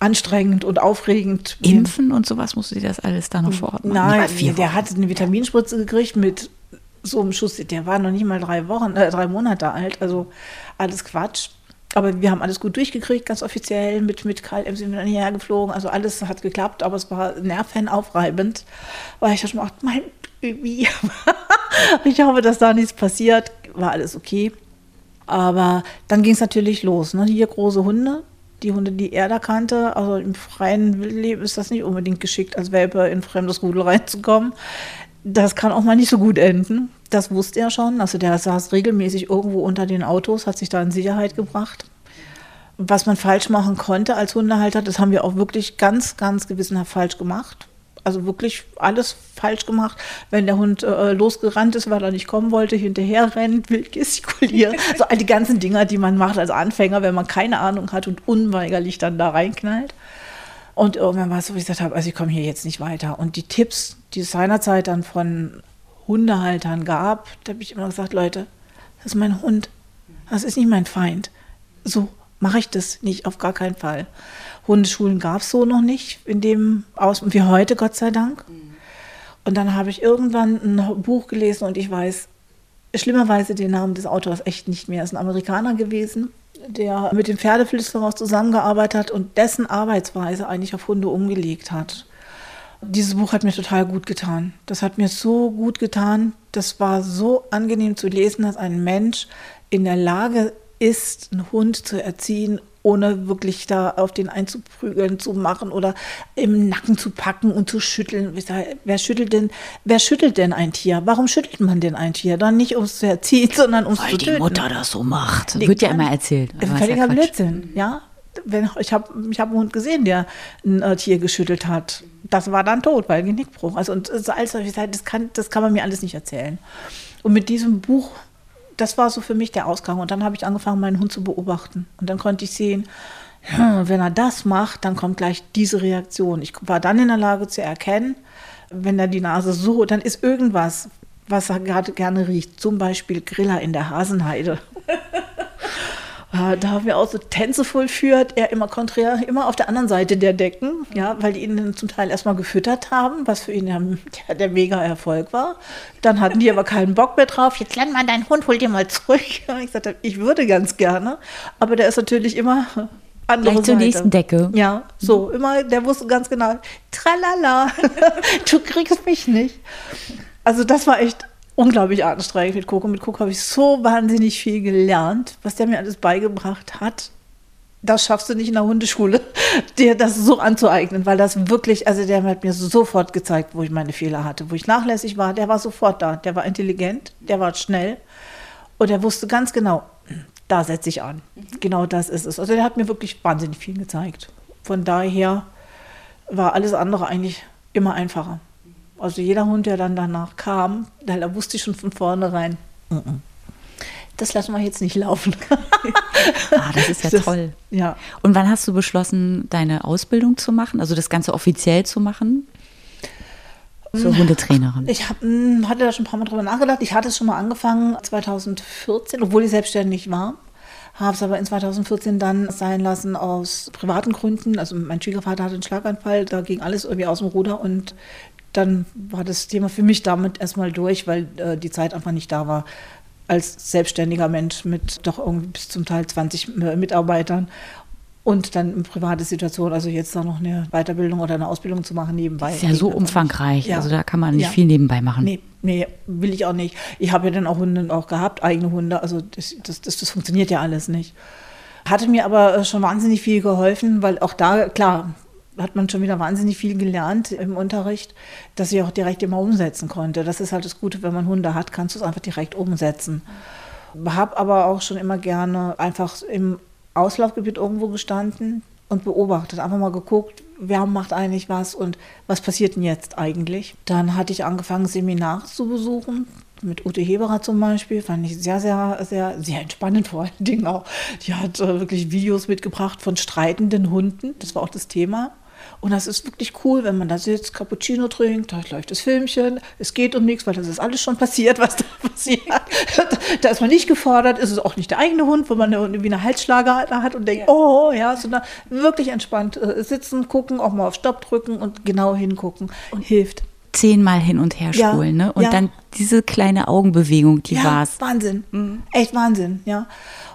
anstrengend und aufregend.
Impfen und sowas musste sie das alles da noch vor Ort
machen? Nein, der hat eine Vitaminspritze gekriegt mit so einem Schuss. Der war noch nicht mal drei Wochen, äh, drei Monate alt. Also alles Quatsch. Aber wir haben alles gut durchgekriegt, ganz offiziell. Mit, mit KLM sind wir dann hierher geflogen. Also alles hat geklappt, aber es war nervenaufreibend. Weil ich dachte schon, mein Baby. [laughs] ich hoffe, dass da nichts passiert. War alles okay. Aber dann ging es natürlich los. Ne? Hier große Hunde, die Hunde, die er da kannte. Also im freien Leben ist das nicht unbedingt geschickt, als Welpe in fremdes Rudel reinzukommen. Das kann auch mal nicht so gut enden. Das wusste er schon. Also der saß regelmäßig irgendwo unter den Autos, hat sich da in Sicherheit gebracht. Was man falsch machen konnte als Hundehalter, das haben wir auch wirklich ganz, ganz gewissenhaft falsch gemacht also wirklich alles falsch gemacht. Wenn der Hund äh, losgerannt ist, weil er nicht kommen wollte, hinterher rennt, [laughs] wild gestikulieren. so all die ganzen Dinger, die man macht als Anfänger, wenn man keine Ahnung hat und unweigerlich dann da reinknallt. Und irgendwann war es so, wie ich gesagt habe, also ich komme hier jetzt nicht weiter. Und die Tipps, die es seinerzeit dann von Hundehaltern gab, da habe ich immer gesagt, Leute, das ist mein Hund. Das ist nicht mein Feind. So mache ich das nicht, auf gar keinen Fall. Hundeschulen gab es so noch nicht, in dem Aus wie heute, Gott sei Dank. Und dann habe ich irgendwann ein Buch gelesen und ich weiß schlimmerweise den Namen des Autors echt nicht mehr. Er ist ein Amerikaner gewesen, der mit dem Pferdeflüsterer zusammengearbeitet hat und dessen Arbeitsweise eigentlich auf Hunde umgelegt hat. Dieses Buch hat mir total gut getan. Das hat mir so gut getan. Das war so angenehm zu lesen, dass ein Mensch in der Lage ist, einen Hund zu erziehen, ohne wirklich da auf den einzuprügeln, zu machen oder im Nacken zu packen und zu schütteln. Wer schüttelt denn, wer schüttelt denn ein Tier? Warum schüttelt man denn ein Tier? Dann nicht, um es zu erziehen, [laughs] sondern um es zu töten.
Weil die Mutter das so macht. Die Wird ja immer erzählt.
Völliger ja Blödsinn, ja. Wenn, ich habe ich hab einen Hund gesehen, der ein äh, Tier geschüttelt hat. Das war dann tot, weil Genickbruch. Also, und das, das, kann, das kann man mir alles nicht erzählen. Und mit diesem Buch das war so für mich der Ausgang. Und dann habe ich angefangen, meinen Hund zu beobachten. Und dann konnte ich sehen, hm, wenn er das macht, dann kommt gleich diese Reaktion. Ich war dann in der Lage zu erkennen, wenn er die Nase so, dann ist irgendwas, was er gerade gerne riecht. Zum Beispiel Griller in der Hasenheide. [laughs] Äh, da haben wir auch so Tänze vollführt, er immer konträr, immer auf der anderen Seite der Decken, ja, weil die ihn zum Teil erstmal gefüttert haben, was für ihn der, der mega Erfolg war. Dann hatten die aber keinen Bock mehr drauf. Jetzt lern mal deinen Hund, hol dir mal zurück. [laughs] Ich sagte, ich würde ganz gerne, aber der ist natürlich immer andere
Gleich zur nächsten Decke.
Ja, so, immer, der wusste ganz genau, tralala, [laughs] du kriegst mich nicht. Also das war echt unglaublich anstrengend mit Coco. Mit Coco habe ich so wahnsinnig viel gelernt, was der mir alles beigebracht hat. Das schaffst du nicht in der Hundeschule, [laughs] dir das so anzueignen, weil das wirklich, also der hat mir sofort gezeigt, wo ich meine Fehler hatte, wo ich nachlässig war. Der war sofort da. Der war intelligent, der war schnell und er wusste ganz genau, [clears throat] da setze ich an. Mhm. Genau das ist es. Also der hat mir wirklich wahnsinnig viel gezeigt. Von daher war alles andere eigentlich immer einfacher. Also jeder Hund, der dann danach kam, da wusste ich schon von vornherein, mm -mm. das lassen wir jetzt nicht laufen. [laughs]
ah, das ist ja das, toll.
Ja.
Und wann hast du beschlossen, deine Ausbildung zu machen, also das Ganze offiziell zu machen? Zur hm. Hundetrainerin.
Ich hab, hm, hatte da schon ein paar Mal drüber nachgedacht. Ich hatte es schon mal angefangen 2014, obwohl ich selbstständig war habe es aber in 2014 dann sein lassen aus privaten Gründen. Also mein Schwiegervater hatte einen Schlaganfall, da ging alles irgendwie aus dem Ruder und dann war das Thema für mich damit erstmal durch, weil äh, die Zeit einfach nicht da war als selbstständiger Mensch mit doch irgendwie bis zum Teil 20 äh, Mitarbeitern und dann in private Situation, also jetzt da noch eine Weiterbildung oder eine Ausbildung zu machen nebenbei.
Das ist ja so umfangreich, ja. also da kann man nicht ja. viel nebenbei machen.
Nee, nee, will ich auch nicht. Ich habe ja dann auch Hunde auch gehabt, eigene Hunde, also das, das, das, das funktioniert ja alles nicht. Hatte mir aber äh, schon wahnsinnig viel geholfen, weil auch da, klar, hat man schon wieder wahnsinnig viel gelernt im Unterricht, dass ich auch direkt immer umsetzen konnte. Das ist halt das Gute, wenn man Hunde hat, kannst du es einfach direkt umsetzen. Habe aber auch schon immer gerne einfach im Auslaufgebiet irgendwo gestanden und beobachtet, einfach mal geguckt, wer macht eigentlich was und was passiert denn jetzt eigentlich. Dann hatte ich angefangen, Seminare zu besuchen, mit Ute Heberer zum Beispiel, fand ich sehr, sehr, sehr, sehr entspannend vor allen Dingen auch. Die hat äh, wirklich Videos mitgebracht von streitenden Hunden, das war auch das Thema. Und das ist wirklich cool, wenn man da sitzt, Cappuccino trinkt, da läuft das Filmchen, es geht um nichts, weil das ist alles schon passiert, was da [laughs] passiert. da ist man nicht gefordert, ist es auch nicht der eigene Hund, wo man irgendwie eine Halsschlager hat und denkt, ja. oh ja, sondern wirklich entspannt äh, sitzen, gucken, auch mal auf Stopp drücken und genau hingucken und hilft
zehnmal hin und her spulen, ja, ne? Und ja. dann diese kleine Augenbewegung, die ja, war's.
Wahnsinn. Mhm. Echt Wahnsinn, ja.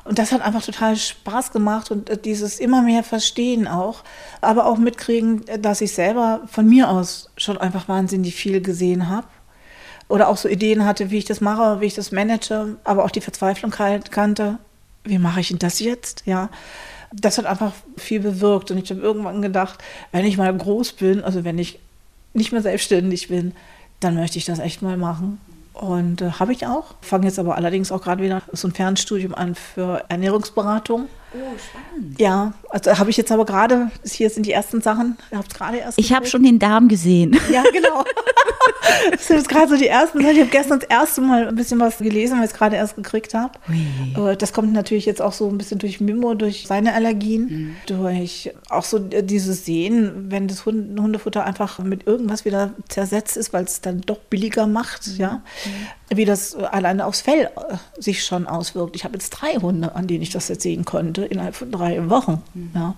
Und das hat einfach total Spaß gemacht und äh, dieses immer mehr Verstehen auch, aber auch mitkriegen, dass ich selber von mir aus schon einfach wahnsinnig viel gesehen habe. Oder auch so Ideen hatte, wie ich das mache, wie ich das manage, aber auch die Verzweiflung kannte. wie mache ich denn das jetzt? Ja, das hat einfach viel bewirkt. Und ich habe irgendwann gedacht, wenn ich mal groß bin, also wenn ich nicht mehr selbstständig bin, dann möchte ich das echt mal machen. Und äh, habe ich auch. Fange jetzt aber allerdings auch gerade wieder so ein Fernstudium an für Ernährungsberatung. Oh, spannend. Ja, also habe ich jetzt aber gerade, hier sind die ersten Sachen,
ihr habt gerade erst. Ich habe schon den Darm gesehen. [laughs]
Ja, genau. das sind jetzt gerade so die ersten Sachen. Ich habe gestern das erste Mal ein bisschen was gelesen, weil ich es gerade erst gekriegt habe. Ui. Äh, das kommt natürlich jetzt auch so ein bisschen durch Mimo, durch seine Allergien, mhm. durch auch so dieses Sehen, wenn das Hundefutter einfach mit irgendwas wieder zersetzt ist, weil es dann doch billiger macht, ja, mhm. Wie das alleine aufs Fell äh, sich schon auswirkt. Ich habe jetzt drei Hunde, an denen ich das jetzt sehen konnte innerhalb von drei Wochen. Mhm. Ja.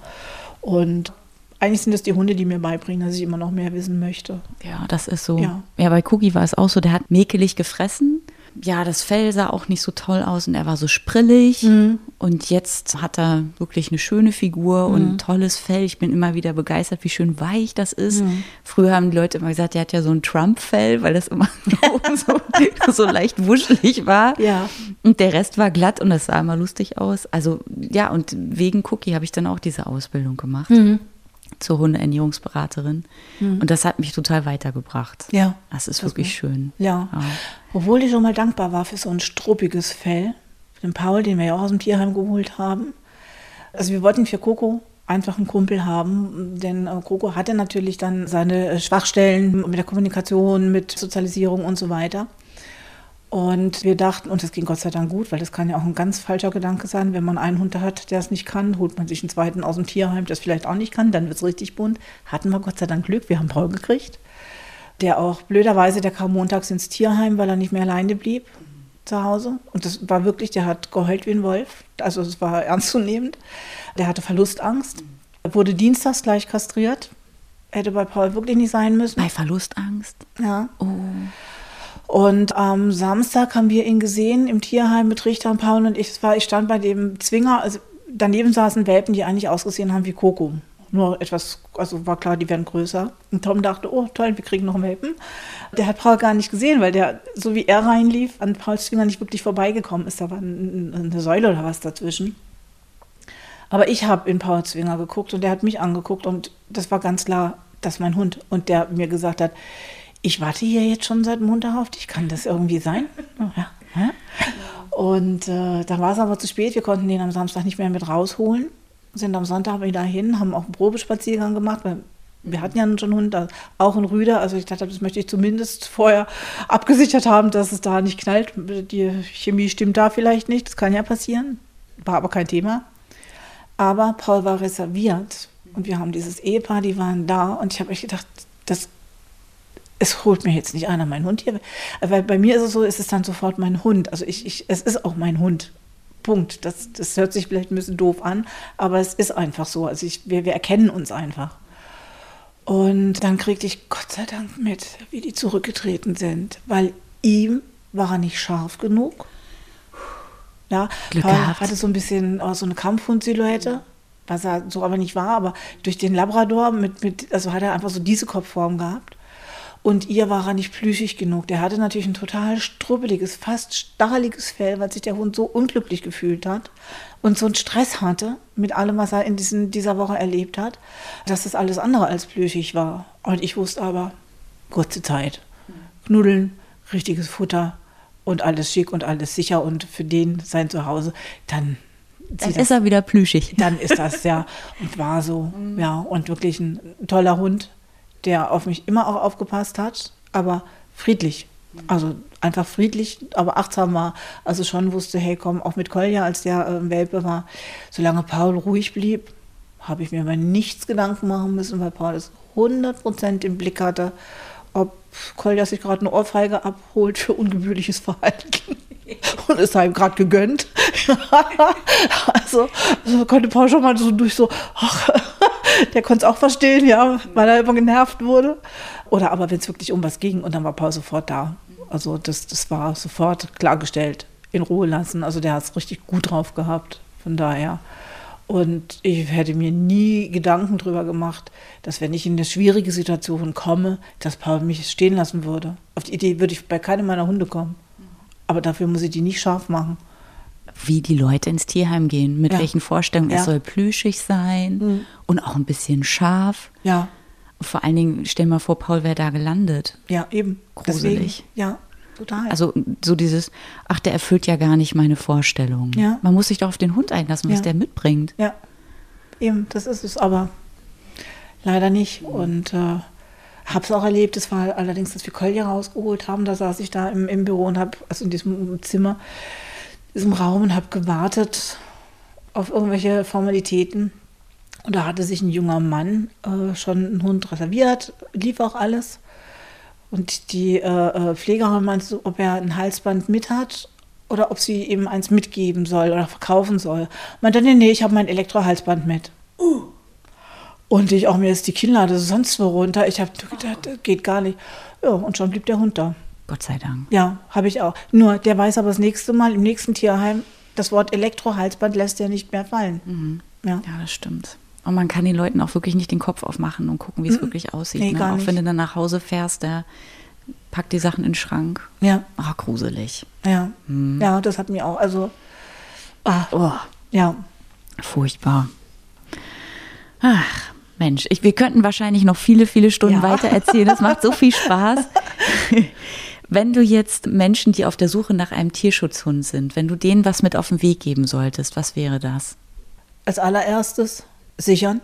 Und eigentlich sind das die Hunde, die mir beibringen, dass ich immer noch mehr wissen möchte.
Ja, das ist so. Ja, ja bei Cookie war es auch so, der hat mäkelig gefressen ja, das Fell sah auch nicht so toll aus und er war so sprillig. Mhm. Und jetzt hat er wirklich eine schöne Figur mhm. und ein tolles Fell. Ich bin immer wieder begeistert, wie schön weich das ist. Mhm. Früher haben die Leute immer gesagt, der hat ja so ein Trump-Fell, weil das immer [laughs] so, so, leicht wuschelig war. Ja. Und der Rest war glatt und das sah immer lustig aus. Also ja, und wegen Cookie habe ich dann auch diese Ausbildung gemacht. Zur Hundeernährungsberaterin. Mhm. Und das hat mich total weitergebracht. Ja. Das ist das wirklich war. schön.
Ja. ja. Obwohl ich schon mal dankbar war für so ein struppiges Fell. Für den Paul, den wir ja auch aus dem Tierheim geholt haben. Also wir wollten für Coco einfach einen Kumpel haben, denn äh, Coco hatte natürlich dann seine Schwachstellen mit der Kommunikation, mit Sozialisierung und so weiter. Und wir dachten, und das ging Gott sei Dank gut, weil das kann ja auch ein ganz falscher Gedanke sein, wenn man einen Hund hat, der es nicht kann, holt man sich einen zweiten aus dem Tierheim, der es vielleicht auch nicht kann, dann wird es richtig bunt. Hatten wir Gott sei Dank Glück, wir haben Paul gekriegt, der auch blöderweise, der kam montags ins Tierheim, weil er nicht mehr alleine blieb zu Hause. Und das war wirklich, der hat geheult wie ein Wolf, also es war ernstzunehmend. Der hatte Verlustangst, er wurde dienstags gleich kastriert, hätte bei Paul wirklich nicht sein müssen.
Bei Verlustangst?
Ja. Oh. Und am Samstag haben wir ihn gesehen im Tierheim mit Richter und Paul und ich. War, ich stand bei dem Zwinger, also daneben saßen Welpen, die eigentlich ausgesehen haben wie Coco. Nur etwas, also war klar, die werden größer. Und Tom dachte, oh toll, wir kriegen noch Welpen. Der hat Paul gar nicht gesehen, weil der, so wie er reinlief, an Pauls Zwinger nicht wirklich vorbeigekommen ist. Da war eine Säule oder was dazwischen. Aber ich habe in Paul Zwinger geguckt und der hat mich angeguckt und das war ganz klar, das ist mein Hund. Und der mir gesagt hat, ich warte hier jetzt schon seit Montag auf dich, kann das irgendwie sein? Ja. Und äh, dann war es aber zu spät, wir konnten den am Samstag nicht mehr mit rausholen, sind am Sonntag wieder hin, haben auch einen Probespaziergang gemacht, weil wir hatten ja schon einen Hund, auch einen Rüder, also ich dachte, das möchte ich zumindest vorher abgesichert haben, dass es da nicht knallt. Die Chemie stimmt da vielleicht nicht, das kann ja passieren, war aber kein Thema. Aber Paul war reserviert und wir haben dieses Ehepaar, die waren da und ich habe echt gedacht, das es holt mir jetzt nicht einer mein Hund hier. Weil bei mir ist es so, ist es dann sofort mein Hund. Also ich, ich, es ist auch mein Hund. Punkt. Das, das hört sich vielleicht ein bisschen doof an, aber es ist einfach so. Also ich, wir, wir erkennen uns einfach. Und dann kriegte ich Gott sei Dank mit, wie die zurückgetreten sind, weil ihm war er nicht scharf genug. Ja, Glück er hatte so ein bisschen oh, so eine Kampfhund-Silhouette, was er so aber nicht war, aber durch den Labrador mit, mit, also hat er einfach so diese Kopfform gehabt. Und ihr war er nicht plüschig genug. Der hatte natürlich ein total strubbeliges, fast stacheliges Fell, weil sich der Hund so unglücklich gefühlt hat und so einen Stress hatte mit allem, was er in diesen, dieser Woche erlebt hat, dass das alles andere als plüschig war. Und ich wusste aber, kurze Zeit. Knuddeln, richtiges Futter und alles schick und alles sicher und für den sein Zuhause, dann
dann ist er wieder plüschig.
Dann ist das, ja. [laughs] Und war so, ja. Und wirklich ein toller Hund der auf mich immer auch aufgepasst hat, aber friedlich. Also einfach friedlich, aber achtsam war. Also schon wusste, hey, komm, auch mit Kolja, als der äh, Welpe war, solange Paul ruhig blieb, habe ich mir über nichts Gedanken machen müssen, weil Paul es 100% im Blick hatte, ob Kolja sich gerade eine Ohrfeige abholt für ungebührliches Verhalten. [laughs] Und es sei ihm gerade gegönnt. [laughs] also, also konnte Paul schon mal so durch so, ach, [laughs] der konnte es auch verstehen, ja, weil er immer genervt wurde. Oder aber wenn es wirklich um was ging und dann war Paul sofort da. Also das, das war sofort klargestellt, in Ruhe lassen. Also der hat es richtig gut drauf gehabt, von daher. Und ich hätte mir nie Gedanken darüber gemacht, dass wenn ich in eine schwierige Situation komme, dass Paul mich stehen lassen würde. Auf die Idee würde ich bei keinem meiner Hunde kommen. Aber dafür muss ich die nicht scharf machen.
wie die Leute ins Tierheim gehen, mit
Ja.
welchen Vorstellungen.
Ja.
Es soll plüschig sein
Mhm.
und auch ein bisschen scharf.
Ja,
Vor allen Dingen, stell mal vor, Paul wäre da gelandet.
ja, eben.
Gruselig.
Deswegen, ja, total.
Also so dieses, ach, der erfüllt ja gar nicht meine Vorstellung.
Ja.
Man muss sich doch auf den Hund einlassen, was
Ja.
der mitbringt.
Ja, eben, das ist es aber leider nicht. Und äh, habe es auch erlebt, es war allerdings, dass wir Kolja rausgeholt haben. Da saß ich da im, im Büro und habe, also in diesem Zimmer, diesem Raum und habe gewartet auf irgendwelche Formalitäten. Und da hatte sich ein junger Mann äh, schon einen Hund reserviert, lief auch alles. Und die äh, äh, Pflegerin meinte, so, ob er ein Halsband mit hat oder ob sie ihm eins mitgeben soll oder verkaufen soll. Meinte, nee, nee, ich habe mein Elektrohalsband mit. Und ich auch mir ist die Kinnlade sonst wo runter. Ich habe gedacht, das geht gar nicht. Ja, und schon blieb der Hund da.
Gott sei Dank.
Ja, habe ich auch. Nur, der weiß aber das nächste Mal im nächsten Tierheim, das Wort Elektrohalsband lässt er nicht mehr fallen. Ja.
Ja, das stimmt. Und man kann den Leuten auch wirklich nicht den Kopf aufmachen und gucken, wie es wirklich aussieht.
Nee,
ne? Auch
nicht.
wenn du dann nach Hause fährst, der packt die Sachen in den Schrank.
Ja,
Ah, gruselig.
ja. Ja, das hat mir auch, also, ah,
Oh,
ja.
furchtbar. Ach, Mensch, ich, wir könnten wahrscheinlich noch viele, viele Stunden
Ja.
weiter erzählen. Das macht so viel Spaß. [laughs] Wenn du jetzt Menschen, die auf der Suche nach einem Tierschutzhund sind, wenn du denen was mit auf den Weg geben solltest, was wäre das?
Als allererstes sichern,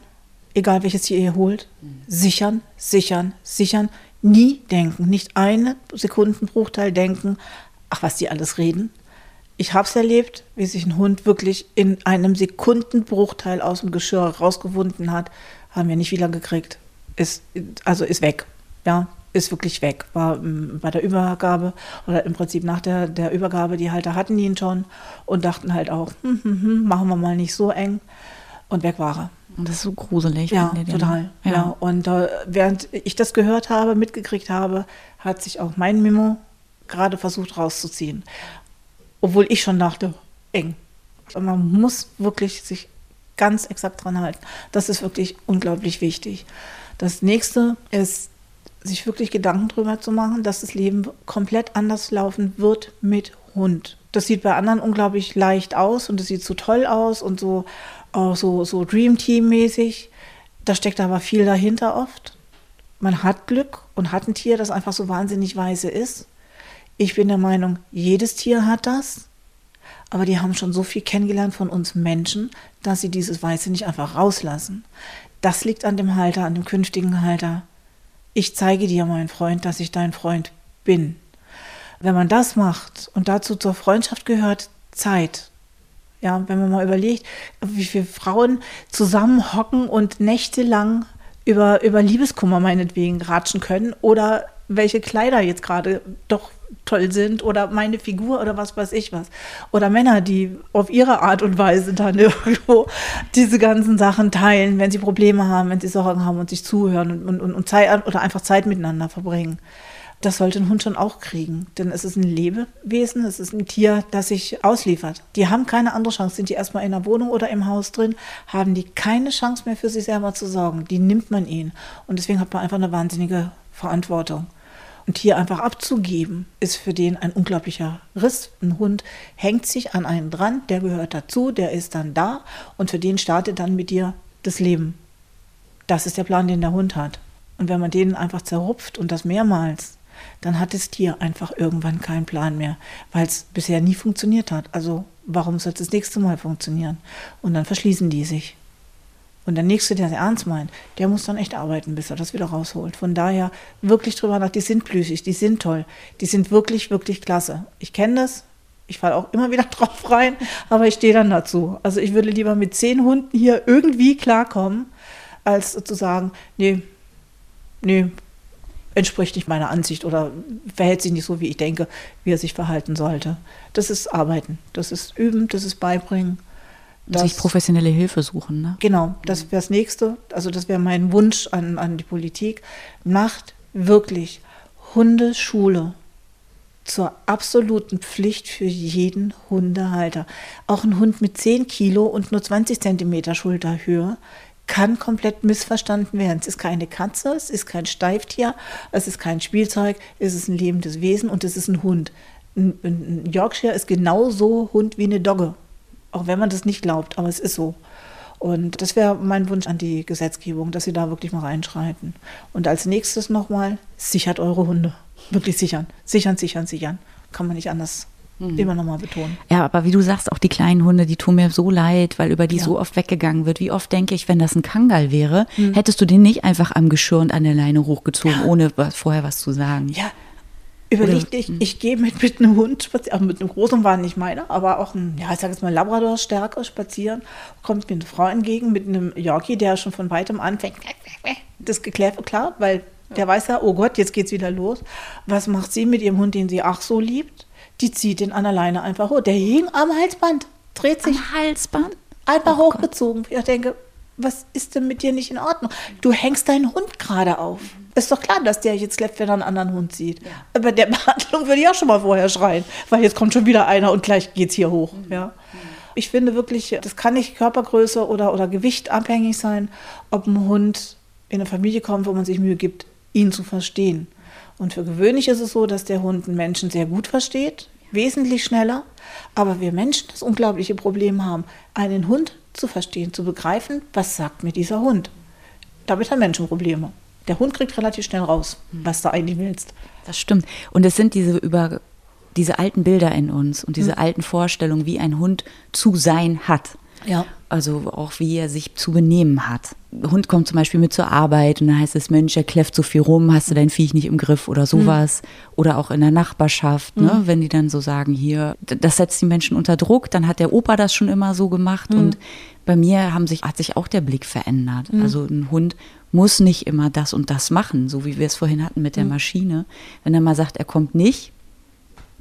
egal welches Tier ihr holt. Sichern, sichern, sichern. Nie denken, nicht eine Sekundenbruchteil denken, ach, was die alles reden. Ich habe es erlebt, wie sich ein Hund wirklich in einem Sekundenbruchteil aus dem Geschirr rausgewunden hat, haben wir nicht wieder gekriegt. Ist, also ist weg. Ja, ist wirklich weg. War ähm, bei der Übergabe oder im Prinzip nach der, der Übergabe, die Halter hatten ihn schon und dachten halt auch, hm, hm, hm, machen wir mal nicht so eng. Und weg war er.
Und das ist so gruselig.
Ja, total. Ja.
Ja.
Und äh, während ich das gehört habe, mitgekriegt habe, hat sich auch mein Mimo gerade versucht rauszuziehen. Obwohl ich schon dachte, eng. Und man muss wirklich sich ganz exakt dran halten. Das ist wirklich unglaublich wichtig. Das nächste ist, sich wirklich Gedanken darüber zu machen, dass das Leben komplett anders laufen wird mit Hund. Das sieht bei anderen unglaublich leicht aus und es sieht so toll aus und so auch so, so Dream Team mäßig. Da steckt aber viel dahinter oft. Man hat Glück und hat ein Tier, das einfach so wahnsinnig weise ist. Ich bin der Meinung, jedes Tier hat das. Aber die haben schon so viel kennengelernt von uns Menschen, dass sie dieses Weiße nicht einfach rauslassen. Das liegt an dem Halter, an dem künftigen Halter. Ich zeige dir, mein Freund, dass ich dein Freund bin. Wenn man das macht und dazu zur Freundschaft gehört Zeit. Ja, wenn man mal überlegt, wie viele Frauen zusammenhocken und nächtelang über, über Liebeskummer meinetwegen ratschen können oder welche Kleider jetzt gerade doch toll sind oder meine Figur oder was weiß ich was. Oder Männer, die auf ihre Art und Weise dann [laughs] irgendwo diese ganzen Sachen teilen, wenn sie Probleme haben, wenn sie Sorgen haben und sich zuhören und, und, und, Zeit oder einfach Zeit miteinander verbringen. Das sollte ein Hund schon auch kriegen, denn es ist ein Lebewesen, es ist ein Tier, das sich ausliefert. Die haben keine andere Chance. Sind die erstmal in der Wohnung oder im Haus drin, haben die keine Chance mehr für sich selber zu sorgen. Die nimmt man ihnen. Und deswegen hat man einfach eine wahnsinnige Verantwortung. Und hier einfach abzugeben, ist für den ein unglaublicher Riss. Ein Hund hängt sich an einen dran, der gehört dazu, der ist dann da und für den startet dann mit dir das Leben. Das ist der Plan, den der Hund hat. Und wenn man den einfach zerrupft und das mehrmals, dann hat das Tier einfach irgendwann keinen Plan mehr, weil es bisher nie funktioniert hat. Also warum soll es das nächste Mal funktionieren? Und dann verschließen die sich. Und der Nächste, der es ernst meint, der muss dann echt arbeiten, bis er das wieder rausholt. Von daher wirklich drüber nach, die sind plüschig, die sind toll, die sind wirklich, wirklich klasse. Ich kenne das, ich falle auch immer wieder [laughs] drauf rein, aber ich stehe dann dazu. Also ich würde lieber mit zehn Hunden hier irgendwie klarkommen, als zu sagen, nee, nee, entspricht nicht meiner Ansicht oder verhält sich nicht so, wie ich denke, wie er sich verhalten sollte. Das ist Arbeiten, das ist Üben, das ist Beibringen. Das,
Sich professionelle Hilfe suchen, ne?
Genau, das wäre das Nächste. Also das wäre mein Wunsch an, an die Politik. Macht wirklich Hundeschule zur absoluten Pflicht für jeden Hundehalter. Auch ein Hund mit 10 Kilo und nur 20 Zentimeter Schulterhöhe kann komplett missverstanden werden. Es ist keine Katze, es ist kein Steiftier, es ist kein Spielzeug, es ist ein lebendes Wesen und es ist ein Hund. Ein, ein Yorkshire ist genauso Hund wie eine Dogge. Auch wenn man das nicht glaubt, aber es ist so. Und das wäre mein Wunsch an die Gesetzgebung, dass sie da wirklich mal reinschreiten. Und als nächstes nochmal, sichert eure Hunde. Wirklich sichern. Sichern, sichern, sichern. Kann man nicht anders mhm. immer nochmal betonen.
Ja, aber wie du sagst, auch die kleinen Hunde, die tun mir so leid, weil über die ja. so oft weggegangen wird. Wie oft denke ich, wenn das ein Kangal wäre, mhm. hättest du den nicht einfach am Geschirr und an der Leine hochgezogen, ja. ohne vorher was zu sagen.
Ja, Überleg dich, mhm. ich gehe mit, mit einem Hund spazieren, mit einem großen war nicht meiner, aber auch ein, ja, ich sage jetzt mal Labrador-Stärke spazieren, kommt mir eine Frau entgegen mit einem Yorkie, der schon von weitem anfängt, das geklärt, klar, weil der weiß ja, oh Gott, jetzt geht's wieder los. Was macht sie mit ihrem Hund, den sie ach so liebt? Die zieht den an der Leine einfach hoch. Der hing am Halsband, dreht sich.
Am Halsband?
Einfach oh hochgezogen. Gott. Ich denke, was ist denn mit dir nicht in Ordnung? Du hängst deinen Hund gerade auf. Ist doch klar, dass der jetzt läppt, wenn er einen anderen Hund sieht. Ja. Aber der [laughs] Behandlung würde ich auch schon mal vorher schreien, weil jetzt kommt schon wieder einer und gleich geht es hier hoch. Mhm. Ja. Ich finde wirklich, das kann nicht Körpergröße oder, oder Gewicht abhängig sein, ob ein Hund in eine Familie kommt, wo man sich Mühe gibt, ihn zu verstehen. Und für gewöhnlich ist es so, dass der Hund einen Menschen sehr gut versteht, wesentlich schneller. Aber wir Menschen das unglaubliche Problem haben, einen Hund zu verstehen, zu begreifen, was sagt mir dieser Hund. Damit haben Menschen Probleme. Der Hund kriegt relativ schnell raus, was du eigentlich willst.
Das stimmt. Und es sind diese über diese alten Bilder in uns und diese mhm. alten Vorstellungen, wie ein Hund zu sein hat.
Ja.
Also auch wie er sich zu benehmen hat. Der Hund kommt zum Beispiel mit zur Arbeit und dann heißt es, Mensch, er kläfft so viel rum, hast du dein Viech nicht im Griff oder sowas. Mhm. Oder auch in der Nachbarschaft, ne? Mhm. wenn die dann so sagen, hier, das setzt die Menschen unter Druck, dann hat der Opa das schon immer so gemacht. Mhm. Und bei mir haben sich, hat sich auch der Blick verändert. Mhm. Also ein Hund muss nicht immer das und das machen, so wie wir es vorhin hatten mit der mhm. Maschine. Wenn er mal sagt, er kommt nicht,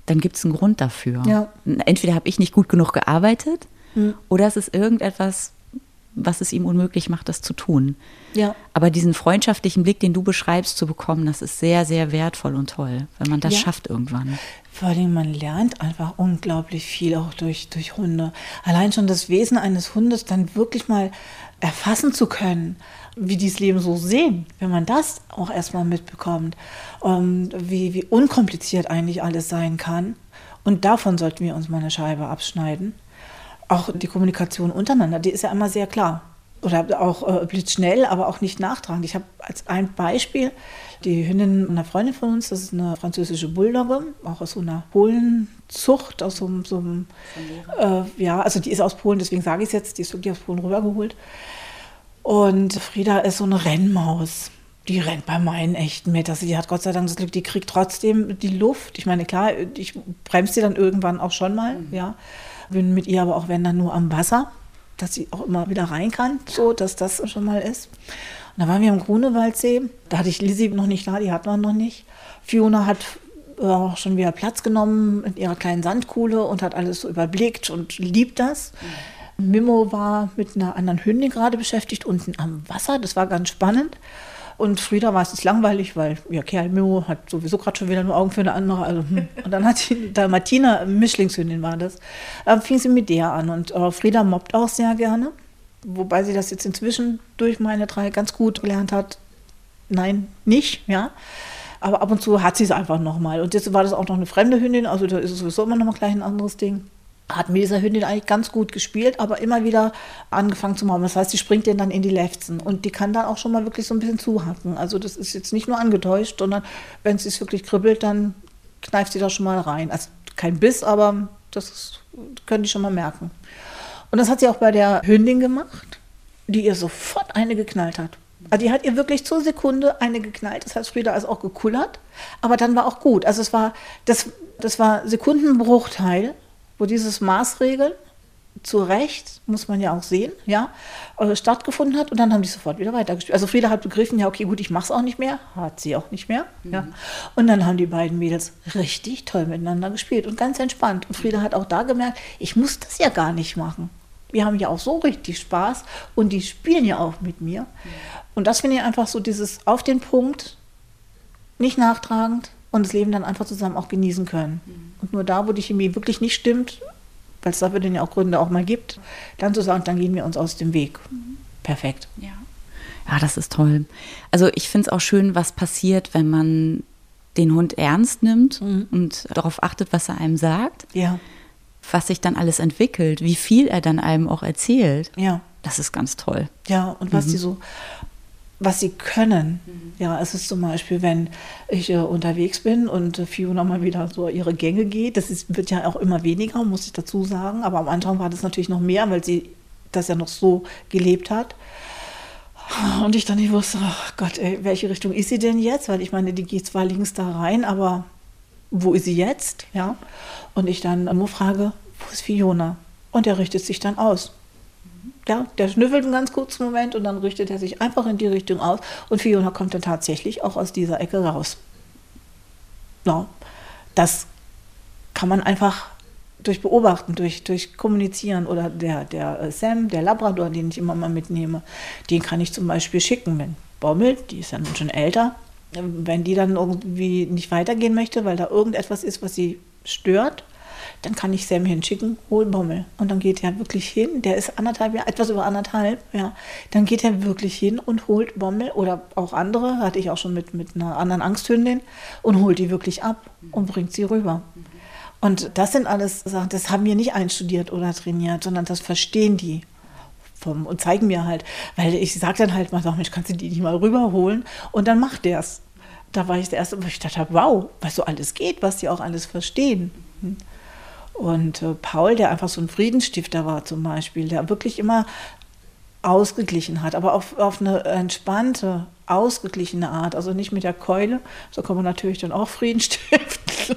dann gibt es einen Grund dafür.
Ja.
Entweder habe ich nicht gut genug gearbeitet Mhm. Oder es ist irgendetwas, was es ihm unmöglich macht, das zu tun.
Ja.
Aber diesen freundschaftlichen Blick, den du beschreibst, zu bekommen, das ist sehr, sehr wertvoll und toll, wenn man das ja. schafft irgendwann.
Vor allem, man lernt einfach unglaublich viel auch durch, durch Hunde. Allein schon das Wesen eines Hundes dann wirklich mal erfassen zu können, wie die das Leben so sehen, wenn man das auch erstmal mitbekommt, und wie, wie unkompliziert eigentlich alles sein kann. Und davon sollten wir uns mal eine Scheibe abschneiden auch die Kommunikation untereinander, die ist ja immer sehr klar. Oder auch äh, blitzschnell, aber auch nicht nachtragend. Ich habe als ein Beispiel die Hündin einer Freundin von uns, das ist eine französische Bulldogge, auch aus so einer Polenzucht, aus so, so einem, äh, ja, also die ist aus Polen, deswegen sage ich es jetzt, die ist wirklich aus Polen rübergeholt. Und Frieda ist so eine Rennmaus. Die rennt bei meinen echten mit. Also die hat Gott sei Dank das Glück, die kriegt trotzdem die Luft. Ich meine, klar, ich bremse sie dann irgendwann auch schon mal, mhm. ja. Bin mit ihr aber auch, wenn dann nur am Wasser, dass sie auch immer wieder rein kann, so dass das schon mal ist. Und da waren wir am Grunewaldsee. Da hatte ich Lizzie noch nicht da, die hatten wir noch nicht. Fiona hat auch äh, schon wieder Platz genommen in ihrer kleinen Sandkuhle und hat alles so überblickt und liebt das. Mhm. Mimo war mit einer anderen Hündin gerade beschäftigt unten am Wasser. Das war ganz spannend. Und Frieda war es langweilig, weil ihr Kerl Mimo hat sowieso gerade schon wieder nur Augen für eine andere. Also, hm. [laughs] Und dann hat die, da Martina, Mischlingshündin war das, äh, fing sie mit der an. Und äh, Frieda mobbt auch sehr gerne. Wobei sie das jetzt inzwischen durch meine drei ganz gut gelernt hat. Nein, nicht, ja. Aber ab und zu hat sie es einfach nochmal. Und jetzt war das auch noch eine fremde Hündin, also da ist es sowieso immer noch mal gleich ein anderes Ding hat mit dieser Hündin eigentlich ganz gut gespielt, aber immer wieder angefangen zu machen. Das heißt, sie springt den dann in die Lefzen und die kann dann auch schon mal wirklich so ein bisschen zuhacken. Also das ist jetzt nicht nur angetäuscht, sondern wenn sie es wirklich kribbelt, dann kneift sie da schon mal rein. Also kein Biss, aber das können die schon mal merken. Und das hat sie auch bei der Hündin gemacht, die ihr sofort eine geknallt hat. Also die hat ihr wirklich zur Sekunde eine geknallt. Das heißt, Frieda ist auch gekullert, aber dann war auch gut. Also es war, das, das war Sekundenbruchteil wo dieses Maßregeln zu Recht, muss man ja auch sehen, ja, äh, stattgefunden hat und dann haben die sofort wieder weitergespielt. Also Frieda hat begriffen, ja, okay, gut, ich mache es auch nicht mehr, hat sie auch nicht mehr, mhm. ja. Und dann haben die beiden Mädels richtig toll miteinander gespielt und ganz entspannt. Und Frieda hat auch da gemerkt, ich muss das ja gar nicht machen. Wir haben ja auch so richtig Spaß und die spielen ja auch mit mir. Mhm. Und das finde ich einfach so dieses auf den Punkt, nicht nachtragend, und das Leben dann einfach zusammen auch genießen können. Mhm. Und nur da, wo die Chemie wirklich nicht stimmt, weil es dafür dann ja auch Gründe auch mal gibt, dann zu sagen, dann gehen wir uns aus dem Weg. Mhm. Perfekt.
Ja. Ja, das ist toll. Also ich finde es auch schön, was passiert, wenn man den Hund ernst nimmt mhm. und darauf achtet, was er einem sagt.
Ja.
Was sich dann alles entwickelt, wie viel er dann einem auch erzählt.
Ja.
Das ist ganz toll.
Ja, und was mhm. die so, was sie können. Mhm. Ja, es ist zum Beispiel, wenn ich äh, unterwegs bin und äh, Fiona mal wieder so ihre Gänge geht, das ist, wird ja auch immer weniger, muss ich dazu sagen. Aber am Anfang war das natürlich noch mehr, weil sie das ja noch so gelebt hat. Und ich dann nicht wusste, oh Gott, ey, welche Richtung ist sie denn jetzt? Weil ich meine, die geht zwar links da rein, aber wo ist sie jetzt? Ja. Und ich dann nur frage, wo ist Fiona? Und er richtet sich dann aus. Ja, der schnüffelt einen ganz kurzen Moment und dann richtet er sich einfach in die Richtung aus. Und Fiona kommt dann tatsächlich auch aus dieser Ecke raus. Ja, das kann man einfach durch Beobachten, durch, durch Kommunizieren oder der, der äh, Sam, der Labrador, den ich immer mal mitnehme, den kann ich zum Beispiel schicken, wenn Bommel, die ist ja nun schon älter, wenn die dann irgendwie nicht weitergehen möchte, weil da irgendetwas ist, was sie stört, dann kann ich Sam hinschicken, hol Bommel. Und dann geht er wirklich hin, der ist anderthalb Jahre, etwas über anderthalb, ja. Dann geht er wirklich hin und holt Bommel oder auch andere, hatte ich auch schon mit, mit einer anderen Angsthündin, und holt die wirklich ab und bringt sie rüber. Und das sind alles Sachen, das haben wir nicht einstudiert oder trainiert, sondern das verstehen die vom, und zeigen mir halt, weil ich sage dann halt mal, sag, Mensch, kannst du die nicht mal rüberholen? Und dann macht der es. Da war ich das erste, wo ich dachte, wow, was so alles geht, was die auch alles verstehen. Und äh, Paul, der einfach so ein Friedensstifter war zum Beispiel, der wirklich immer ausgeglichen hat, aber auf, auf eine entspannte, ausgeglichene Art. Also nicht mit der Keule, so kann man natürlich dann auch Frieden stiften. [laughs]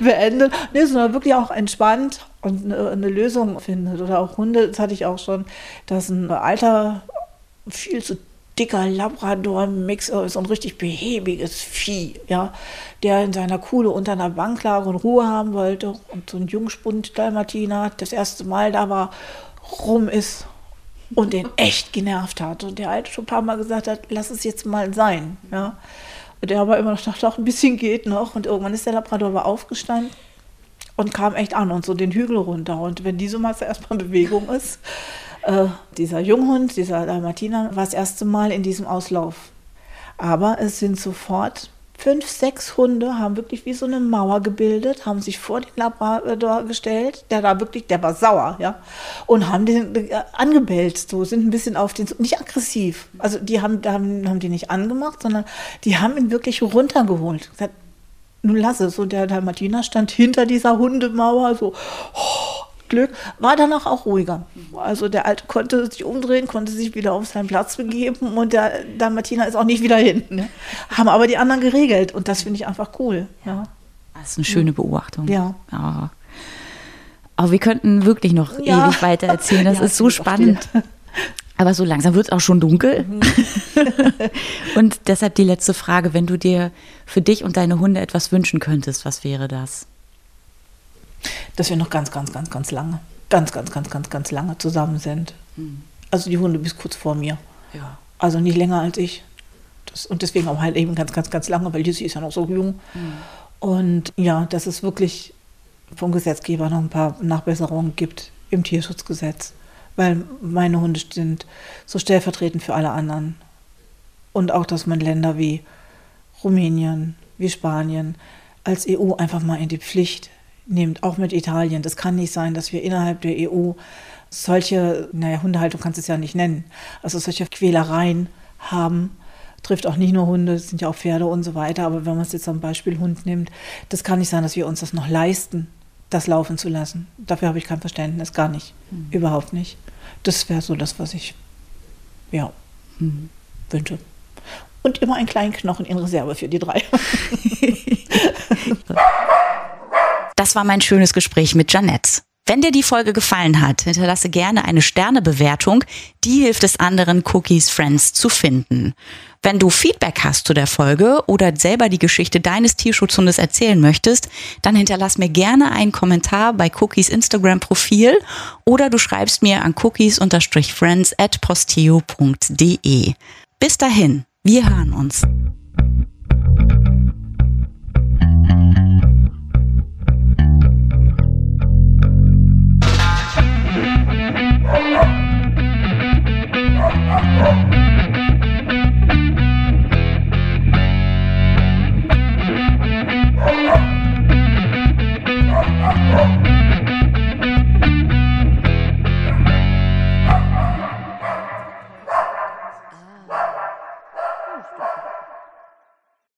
beendet. Nee, sondern wirklich auch entspannt und eine, eine, Lösung findet. Oder auch Hunde, das hatte ich auch schon, dass ein alter, viel zu dicker Labrador-Mix, äh, so ein richtig behäbiges Vieh, ja, der in seiner Kuhle unter einer Bank lag und Ruhe haben wollte und so ein Jungspund Dalmatiner das erste Mal da war, rum ist und den echt genervt hat. Und der Alte schon ein paar Mal gesagt hat, lass es jetzt mal sein, ja. Der aber immer noch dachte, auch ein bisschen geht noch. Und irgendwann ist der Labrador aber aufgestanden und kam echt an und so den Hügel runter. Und wenn diese Masse erstmal Bewegung ist, äh, dieser Junghund, dieser Dalmatiner, war das erste Mal in diesem Auslauf. Aber es sind sofort fünf, sechs Hunde, haben wirklich wie so eine Mauer gebildet, haben sich vor den Labrador gestellt, der da wirklich, der war sauer, ja, und haben den äh, angebellt, so, sind ein bisschen auf den, nicht aggressiv. Also die haben, haben, haben die nicht angemacht, sondern die haben ihn wirklich runtergeholt. Gesagt, nun lass es. Und der Dalmatiner stand hinter dieser Hundemauer, so, oh, Glück, war danach auch ruhiger. Also der Alte konnte sich umdrehen, konnte sich wieder auf seinen Platz begeben und der, Martina ist auch nicht wieder hinten. Ne? Haben aber die anderen geregelt und das finde ich einfach cool. Ja.
Das ist eine schöne Beobachtung.
Ja.
ja. Aber wir könnten wirklich noch ja. ewig weiter erzählen. Das [laughs] ja, ist so spannend. Aber so langsam wird es auch schon dunkel. Mhm. [laughs] und deshalb die letzte Frage, wenn du dir für dich und deine Hunde etwas wünschen könntest, was wäre das?
Dass wir noch ganz, ganz, ganz, ganz lange, ganz, ganz, ganz, ganz, ganz lange zusammen sind. Mhm. Also die Hunde bis kurz vor mir.
Ja.
Also nicht länger als ich. Das, und deswegen auch halt eben ganz, ganz, ganz lange, weil Lucy ist ja noch so jung. Mhm. Und ja, dass es wirklich vom Gesetzgeber noch ein paar Nachbesserungen gibt im Tierschutzgesetz. Weil meine Hunde sind so stellvertretend für alle anderen. Und auch, dass man Länder wie Rumänien, wie Spanien als EU einfach mal in die Pflicht nehmt, auch mit Italien. Das kann nicht sein, dass wir innerhalb der EU solche, naja, Hundehaltung kannst du es ja nicht nennen, also solche Quälereien haben. Trifft auch nicht nur Hunde, es sind ja auch Pferde und so weiter. Aber wenn man es jetzt zum Beispiel Hund nimmt, das kann nicht sein, dass wir uns das noch leisten, das laufen zu lassen. Dafür habe ich kein Verständnis, gar nicht. Mhm. Überhaupt nicht. Das wäre so das, was ich ja, mhm. wünsche. Und immer einen kleinen Knochen in Reserve für die drei. [laughs] [laughs]
Das war mein schönes Gespräch mit Janette. Wenn dir die Folge gefallen hat, hinterlasse gerne eine Sternebewertung. Die hilft es anderen Cookies Friends zu finden. Wenn du Feedback hast zu der Folge oder selber die Geschichte deines Tierschutzhundes erzählen möchtest, dann hinterlass mir gerne einen Kommentar bei Cookies Instagram Profil oder du schreibst mir an cookies-friends at posteo.de. Bis dahin, wir hören uns. Ha ha ha!